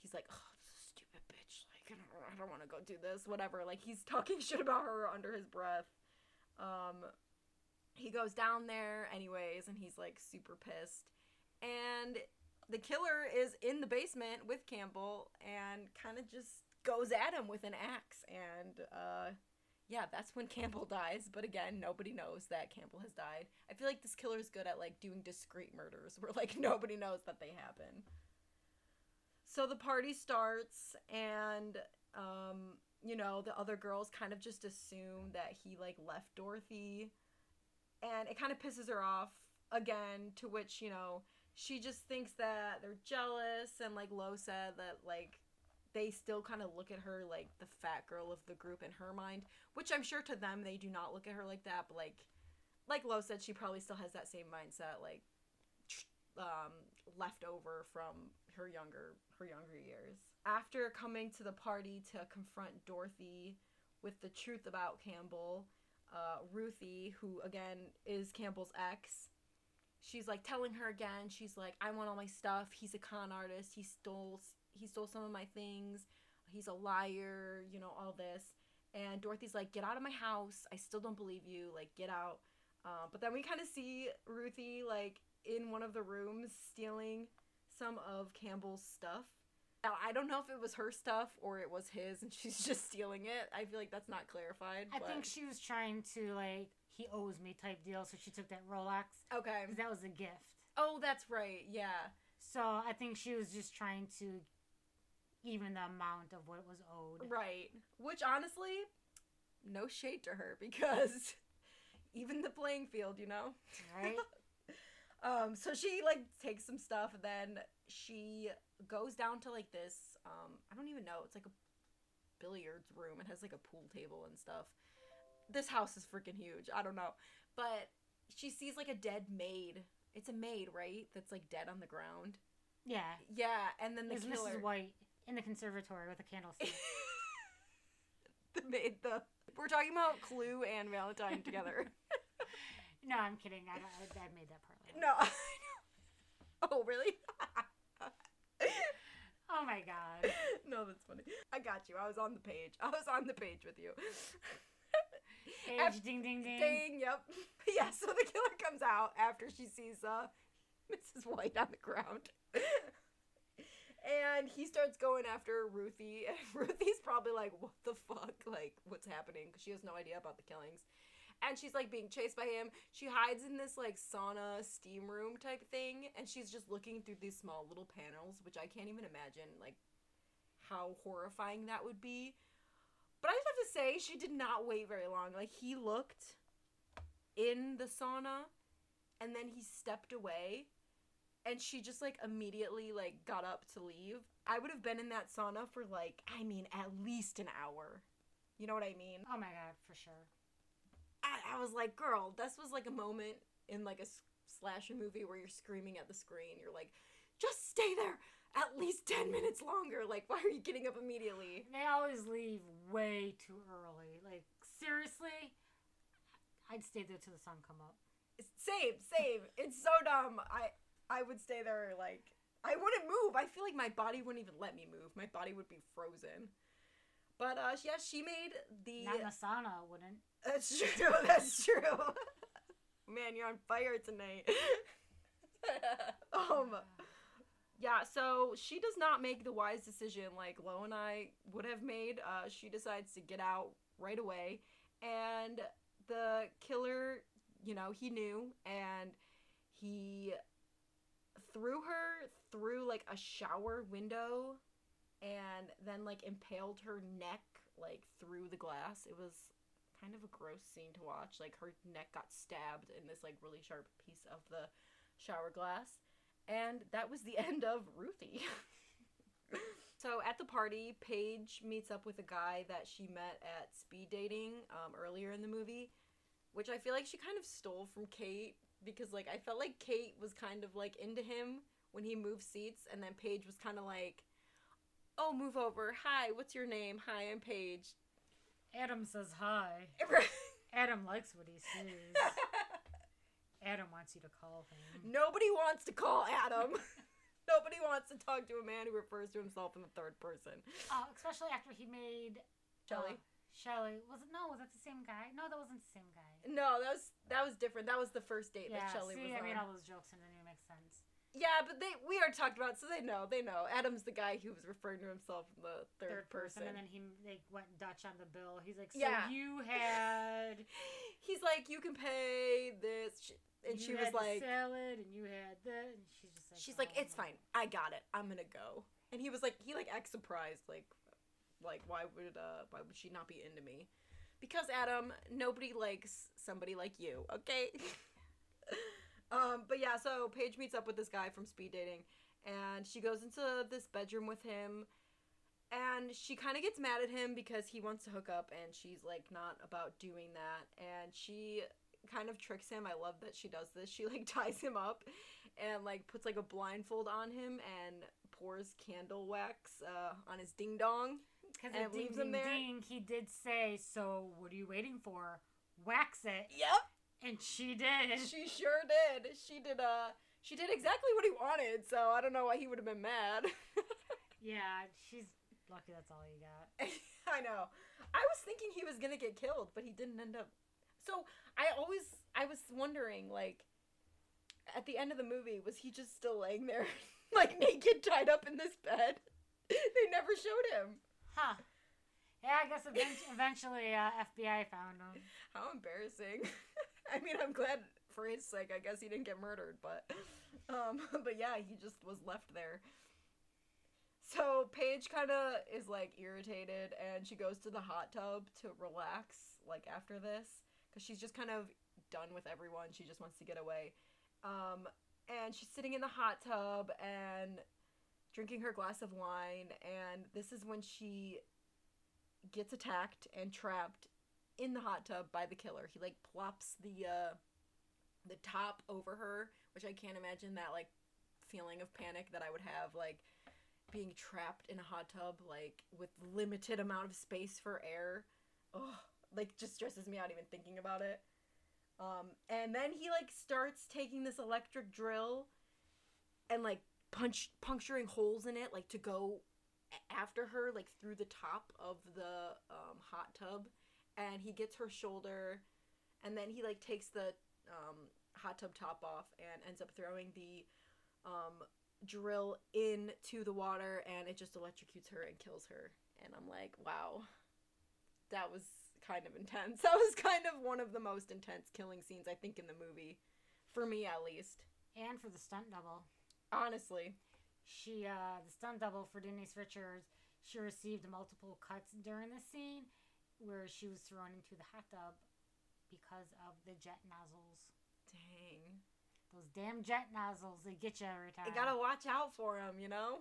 he's like, "Oh, stupid bitch! Like, I don't, I don't want to go do this. Whatever." Like, he's talking shit about her under his breath. Um, he goes down there anyways and he's like super pissed and the killer is in the basement with campbell and kind of just goes at him with an axe and uh yeah that's when campbell dies but again nobody knows that campbell has died. I feel like this killer is good at like doing discreet murders where like nobody knows that they happen. So the party starts and um you know the other girls kind of just assume that he like left dorothy. And it kind of pisses her off again to which you know she just thinks that they're jealous and like lo said that like they still kind of look at her like the fat girl of the group in her mind which i'm sure to them they do not look at her like that but like like lo said she probably still has that same mindset like um left over from her younger her younger years after coming to the party to confront dorothy with the truth about campbell uh, Ruthie, who again is Campbell's ex, she's like telling her again. She's like, "I want all my stuff. He's a con artist. He stole he stole some of my things. He's a liar. You know all this." And Dorothy's like, "Get out of my house. I still don't believe you. Like, get out." Uh, but then we kind of see Ruthie like in one of the rooms stealing some of Campbell's stuff. Now, I don't know if it was her stuff or it was his and she's just stealing it. I feel like that's not clarified. I but- think she was trying to like he owes me type deal, so she took that Rolex Okay. because that was a gift. Oh, that's right. Yeah. So I think she was just trying to even the amount of what was owed. Right. Which honestly, no shade to her because even the playing field, you know. Right? Um, so she like takes some stuff and then she goes down to like this um I don't even know, it's like a billiards room. It has like a pool table and stuff. This house is freaking huge. I don't know. But she sees like a dead maid. It's a maid, right? That's like dead on the ground. yeah. Yeah, and then the There's killer Mrs. White in the conservatory with a candlestick. the the we're talking about Clue and Valentine together. no, I'm kidding. I, I, I made that part. later. no. oh, really? Oh my god. no, that's funny. I got you. I was on the page. I was on the page with you. Age ding ding ding. Dang, yep. Yeah, so the killer comes out after she sees uh Mrs. White on the ground. And he starts going after Ruthie. And Ruthie's probably like, what the fuck? Like, what's happening? Because she has no idea about the killings. and she's like being chased by him. She hides in this like sauna steam room type thing, and she's just looking through these small little panels, which I can't even imagine like how horrifying that would be. But I just have to say, she did not wait very long. Like he looked in the sauna, and then he stepped away, and she just like immediately like got up to leave. I would have been in that sauna for like, I mean, at least an hour. You know what I mean? Oh my god, for sure. I, I was like, girl, this was like a moment in like a s- slasher movie where you're screaming at the screen. You're like, just stay there at least 10 minutes longer. Like, why are you getting up immediately? They always leave way too early. Like seriously, I'd stay there till the sun come up. Same, same. It's so dumb. I I would stay there like I wouldn't move. I feel like my body wouldn't even let me move. My body would be frozen. But uh yeah, she made the Not in the sauna, wouldn't. That's true. That's true. Man, you're on fire tonight. um yeah, so she does not make the wise decision like Lo and I would have made. Uh, she decides to get out right away, and the killer, you know, he knew, and he threw her through like a shower window, and then like impaled her neck like through the glass. It was kind of a gross scene to watch. Like her neck got stabbed in this like really sharp piece of the shower glass. And that was the end of Ruthie. so at the party, Paige meets up with a guy that she met at speed dating um, earlier in the movie, which I feel like she kind of stole from Kate because like I felt like Kate was kind of like into him when he moved seats, and then Paige was kind of like, "Oh, move over. Hi, what's your name? Hi, I'm Paige." Adam says hi. Adam likes what he sees. Adam wants you to call him. Nobody wants to call Adam. Nobody wants to talk to a man who refers to himself in the third person. Oh, especially after he made Shelly. uh, Shelly was it? No, was that the same guy? No, that wasn't the same guy. No, that was that was different. That was the first date yeah, that Shelly see, was I on. made all those jokes and it didn't make sense. Yeah, but they we already talked about, so they know. They know. Adam's the guy who was referring to himself in the third, person. and then he they went Dutch on the bill. He's like, so Yeah. you had, He's like, you can pay this, and you she was the like, salad, and you had that, and she's just like, she's like, "Oh it's fine. I got it. I'm gonna go. And he was like, he like acts surprised, like, like why would uh why would she not be into me? Because Adam, nobody likes somebody like you. Okay. um, but yeah, so Paige meets up with this guy from speed dating, and she goes into this bedroom with him. And she kind of gets mad at him because he wants to hook up, and she's like not about doing that. And she kind of tricks him. I love that she does this. She like ties him up and like puts like a blindfold on him and pours candle wax uh, on his ding dong. Because it ding, leaves him ding, there. ding, he did say, so what are you waiting for? Wax it. Yep, And she did. she sure did. She did. Uh, she did exactly what he wanted. So I don't know why he would have been mad. yeah, she's lucky that's all you got. I know. I was thinking he was gonna get killed, but he didn't end up. So I always, I was wondering, like, at the end of the movie, was he just still laying there, like naked, tied up in this bed? they never showed him. Huh. Yeah, I guess event- eventually uh, FBI found him. How embarrassing. I mean, I'm glad for his sake. I guess he didn't get murdered, but, um, but yeah, he just was left there. So Paige kind of is like irritated, and she goes to the hot tub to relax. Like after this, because she's just kind of done with everyone. She just wants to get away. Um, and she's sitting in the hot tub and drinking her glass of wine. And this is when she gets attacked and trapped in the hot tub by the killer. He like plops the uh the top over her, which I can't imagine that like feeling of panic that I would have like being trapped in a hot tub like with limited amount of space for air. Oh, like just stresses me out even thinking about it. Um and then he like starts taking this electric drill and like punch puncturing holes in it like to go after her like through the top of the um, hot tub and he gets her shoulder and then he like takes the um, hot tub top off and ends up throwing the um, drill into the water and it just electrocutes her and kills her and i'm like wow that was kind of intense. That was kind of one of the most intense killing scenes I think in the movie, for me at least. And for the stunt double. Honestly, She, uh, the stunt double for Denise Richards, she received multiple cuts during the scene where she was thrown into the hot tub because of the jet nozzles. dang. Those damn jet nozzles, they get you every time. You gotta watch out for them, you know?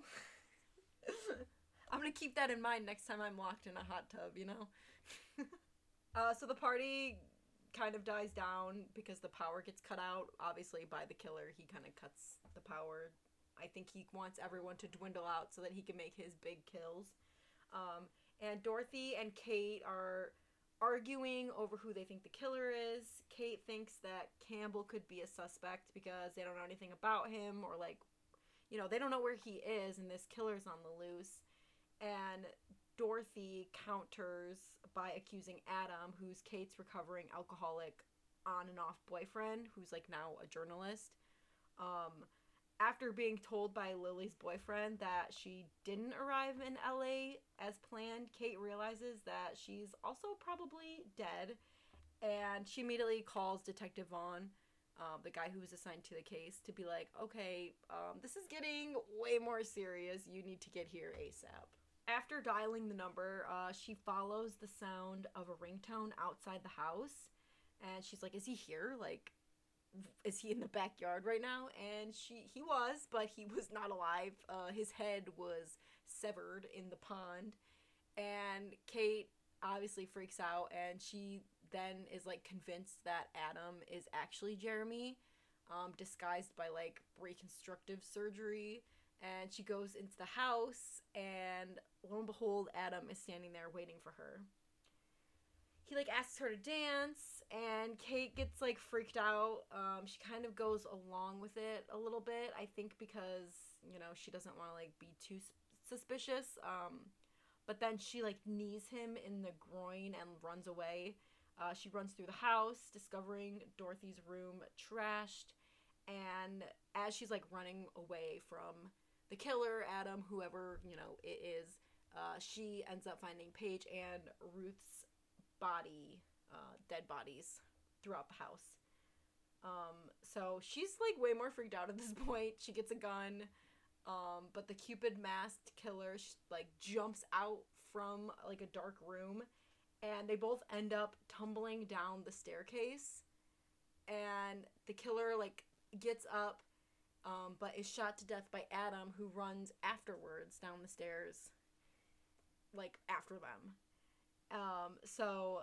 I'm gonna keep that in mind next time I'm locked in a hot tub, you know? uh, so the party kind of dies down because the power gets cut out, obviously, by the killer. He kind of cuts the power. I think he wants everyone to dwindle out so that he can make his big kills. Um, and Dorothy and Kate are arguing over who they think the killer is. Kate thinks that Campbell could be a suspect because they don't know anything about him or like you know, they don't know where he is and this killer's on the loose. And Dorothy counters by accusing Adam, who's Kate's recovering alcoholic on and off boyfriend, who's like now a journalist. Um after being told by Lily's boyfriend that she didn't arrive in LA as planned, Kate realizes that she's also probably dead. And she immediately calls Detective Vaughn, um, the guy who was assigned to the case, to be like, okay, um, this is getting way more serious. You need to get here ASAP. After dialing the number, uh, she follows the sound of a ringtone outside the house. And she's like, is he here? Like, is he in the backyard right now and she he was but he was not alive uh, his head was severed in the pond and kate obviously freaks out and she then is like convinced that adam is actually jeremy um, disguised by like reconstructive surgery and she goes into the house and lo and behold adam is standing there waiting for her. He like asks her to dance and kate gets like freaked out. Um she kind of goes along with it a little bit i think because you know she doesn't want to like be too suspicious. Um but then she like knees him in the groin and runs away. Uh, she runs through the house discovering dorothy's room trashed and as she's like running away from the killer adam whoever you know it is uh, she ends up finding paige and ruth's body, uh, dead bodies throughout the house. Um, so she's like way more freaked out at this point. She gets a gun, um, but the Cupid masked killer sh- like jumps out from like a dark room, and they both end up tumbling down the staircase. And the killer like gets up, um, but is shot to death by Adam, who runs afterwards down the stairs, like after them. Um, so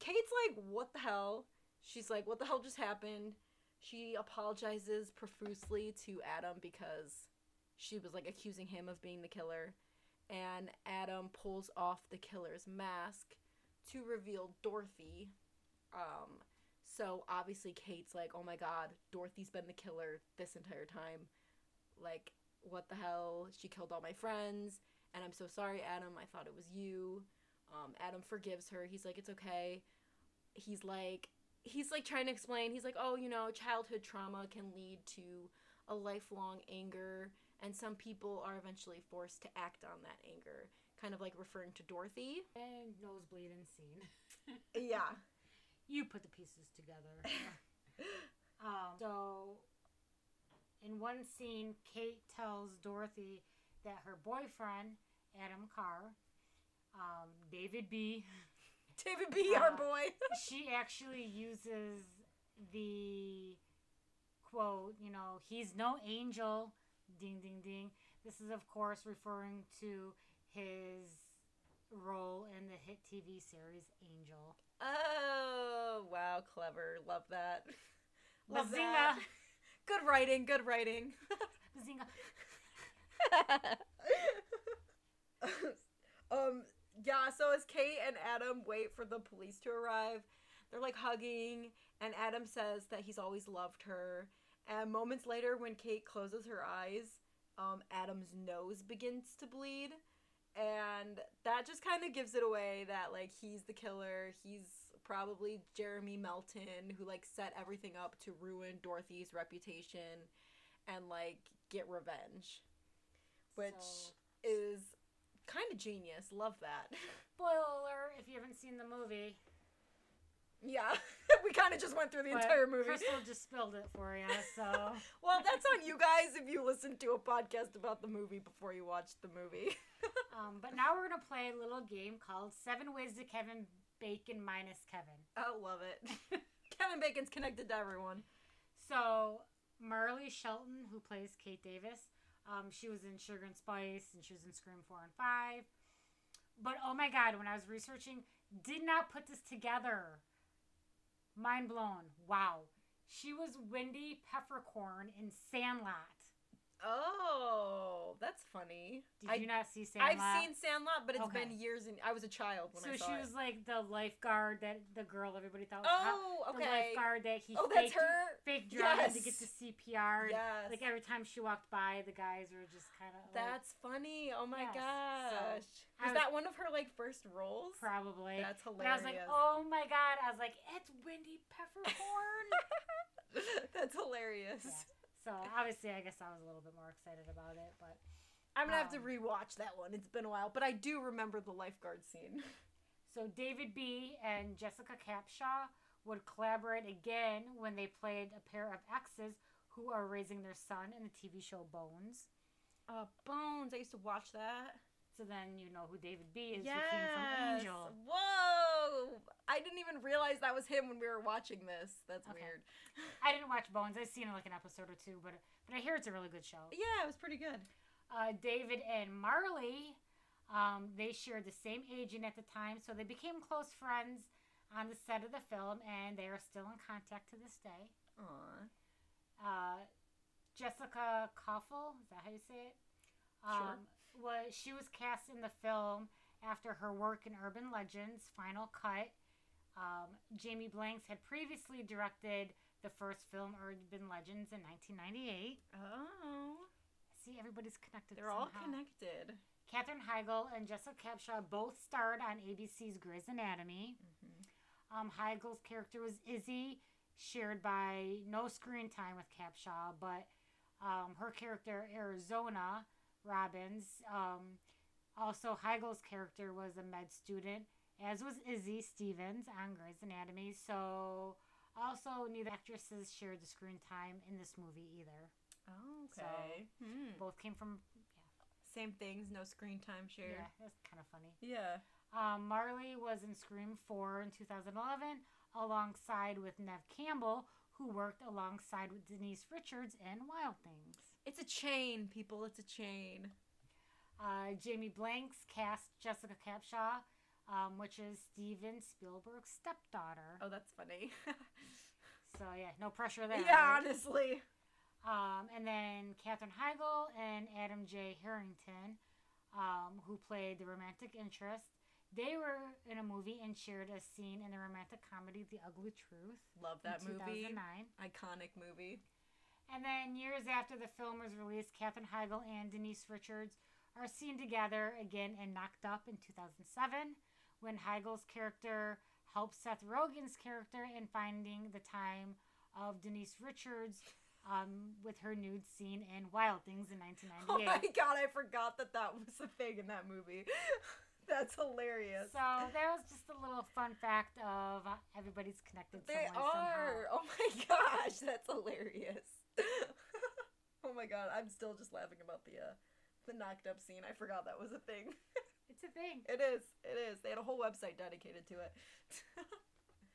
Kate's like, what the hell? She's like, what the hell just happened? She apologizes profusely to Adam because she was like accusing him of being the killer. And Adam pulls off the killer's mask to reveal Dorothy. Um, so obviously Kate's like, oh my god, Dorothy's been the killer this entire time. Like, what the hell? She killed all my friends. And I'm so sorry, Adam. I thought it was you. Um, Adam forgives her. He's like, it's okay. He's like, he's like trying to explain. He's like, oh, you know, childhood trauma can lead to a lifelong anger, and some people are eventually forced to act on that anger. Kind of like referring to Dorothy. And nosebleed and scene. Yeah. You put the pieces together. um, so, in one scene, Kate tells Dorothy that her boyfriend, Adam Carr, um, David B., David B. our Uh, boy. she actually uses the quote, you know, he's no angel, ding, ding, ding. This is, of course, referring to his role in the hit TV series Angel. Oh, wow, clever. Love that. Love Bazinga! that. Good writing, good writing. Bazinga. um yeah so as kate and adam wait for the police to arrive they're like hugging and adam says that he's always loved her and moments later when kate closes her eyes um adam's nose begins to bleed and that just kind of gives it away that like he's the killer he's probably jeremy melton who like set everything up to ruin dorothy's reputation and like get revenge which So- is kind of genius. Love that. Spoiler alert if you haven't seen the movie. Yeah, we kind of just went through the but entire movie. Crystal just spilled it for you, so. well, that's on you guys if you listen to a podcast about the movie before you watch the movie. um, but now we're going to play a little game called Seven Ways to Kevin Bacon minus Kevin. I love it. Kevin Bacon's connected to everyone. So, Marley Shelton, who plays Kate Davis, um, she was in Sugar and Spice and she was in Scream 4 and 5. But oh my god, when I was researching, did not put this together. Mind blown. Wow. She was Wendy Peppercorn in Sandlot. Oh, that's funny. Did I, you not see Sandlot? I've seen Sandlot, but it's Okay. been years and I was a child when so I saw she it. was like the lifeguard that the girl everybody thought was hot. Oh, The okay. lifeguard that he Oh, that's faked, her. faked drowning to get to CPR. Yes. Like every time she walked by, the guys were just kind of like, That's funny. Oh my Yes, gosh. I was was- that one of her like first roles? probably. That's But hilarious. I was like, oh my god! I was like, it's Wendy Peppercorn. That's hilarious. Yeah. So obviously, I guess I was a little bit more excited about it, but I'm gonna have to Um, rewatch that one. It's been a while, but I do remember the lifeguard scene. so David B and Jessica Capshaw would collaborate again when they played a pair of exes who are raising their son in the TV show Bones. Uh, Bones. I used to watch that. So then you know who David B is, who came from Angel. Whoa! I didn't even realize that was him when we were watching this. That's Okay. weird. I didn't watch Bones. I've seen like an episode or two, but but I hear it's a really good show. Yeah, it was pretty good. uh, David and Marley, um, they shared the same agent at the time, so they became close friends on the set of the film, and they are still in contact to this day. Aw. Uh, Jessica Koffel, is that how you say it? Sure. Was she was cast in the film after her work in Urban Legends Final Cut. Um, Jamie Blanks had previously directed the first film Urban Legends in 1998. Oh. See, everybody's connected. They're all connected. Katherine Heigl and Jessica Capshaw both starred on ABC's Grey's Anatomy. Mm-hmm. Um, Heigl's character was Izzie, shared by no screen time with Capshaw, but um, her character, Arizona Robbins, um, also Heigl's character was a med student, as was Izzie Stevens on Grey's Anatomy. So, also, neither actresses shared the screen time in this movie either. Oh, So- okay. Hmm. Both came from, Same things, no screen time shared. yeah, that's kind of funny. Yeah. Um, Marley was in Scream 4 in 2011 alongside with Neve Campbell, who worked alongside with Denise Richards in Wild Things. It's a chain, people. It's a chain. Uh, Jamie Blanks cast Jessica Capshaw, um, which is Steven Spielberg's stepdaughter. Oh, that's funny. So, yeah, no pressure there. yeah, right? honestly. Um, and then Katherine Heigl and Adam J. Harrington, um, who played the romantic interest. They were in a movie and shared a scene in the romantic comedy The Ugly Truth. Love that movie. 2009. Iconic movie. And then years after the film was released, Katherine Heigl and Denise Richards are seen together again in Knocked Up in 2007 when Heigl's character helps Seth Rogen's character in finding the time of Denise Richards um, with her nude scene in Wild Things in 1998. Oh 1998. my god, I forgot that that was a thing in that movie. That's hilarious. So that was just a little fun fact of uh, everybody's connected They way, somehow. are. Oh my gosh, that's hilarious. oh my god, I'm still just laughing about the uh, the knocked up scene. I forgot that was a thing. It's a thing. it is. It is. They had a whole website dedicated to it.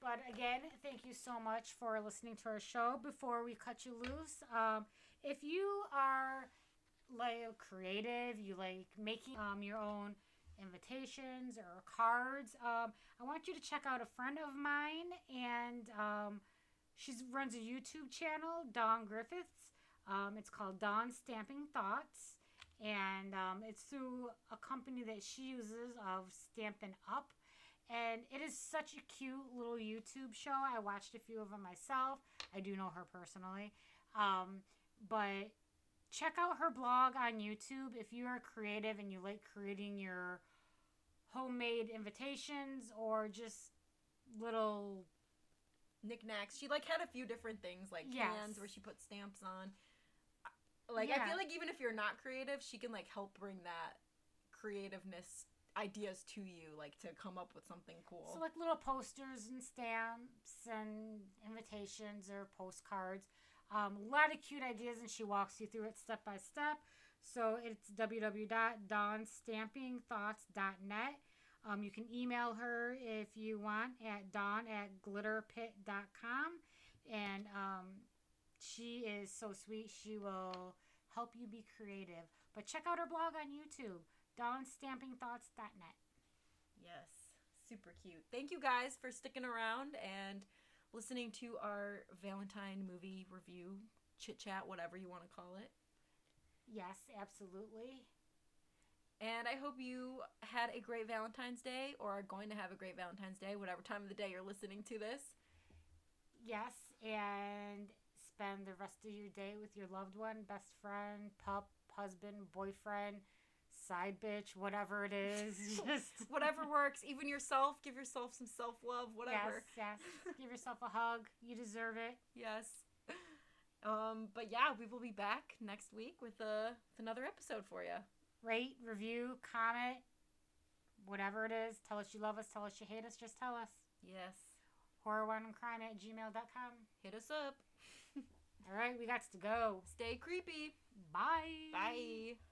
But again, thank you so much for listening to our show. Before we cut you loose, um, if you are like creative, you like making um, your own invitations or cards, um, I want you to check out a friend of mine, and um, she runs a YouTube channel, Dawn Griffiths. Um, it's called Dawn Stamping Thoughts, and um, it's through a company that she uses of Stampin' Up and it is such a cute little YouTube show. I watched a few of them myself. I do know her personally. Um, but check out her blog on YouTube if you are creative and you like creating your homemade invitations or just little Knickknacks. She like had a few different things like Yes. cans where she put stamps on. Like I feel like even if you're not creative, she can like help bring that creativeness ideas to you, like to come up with something cool. So like little posters and stamps and invitations or postcards. Um, a lot of cute ideas, and she walks you through it step by step. So it's www.dawnstampingthoughts.net. Um, you can email her if you want at dawn at glitterpit.com. And um, she is so sweet. She will help you be creative. But check out her blog on YouTube, dawnstampingthoughts.net. Yes, super cute. Thank you guys for sticking around and listening to our Valentine movie review, chit chat, whatever you want to call it. Yes, absolutely. And I hope you had a great Valentine's Day or are going to have a great Valentine's Day, whatever time of the day you're listening to this. Yes, and spend the rest of your day with your loved one, best friend, pup, husband, boyfriend, side bitch, whatever it is. Just whatever works. Even yourself, give yourself some self love, whatever. Yes, yes. Give yourself a hug. You deserve it. Yes. Um, but yeah, we will be back next week with, a, with another episode for you. Rate, review, comment, whatever it is. Tell us you love us. Tell us you hate us. Just tell us. Yes. Horrorwineandcrime at gmail.com. Hit us up. All right, we got to go. Stay creepy. Bye. Bye.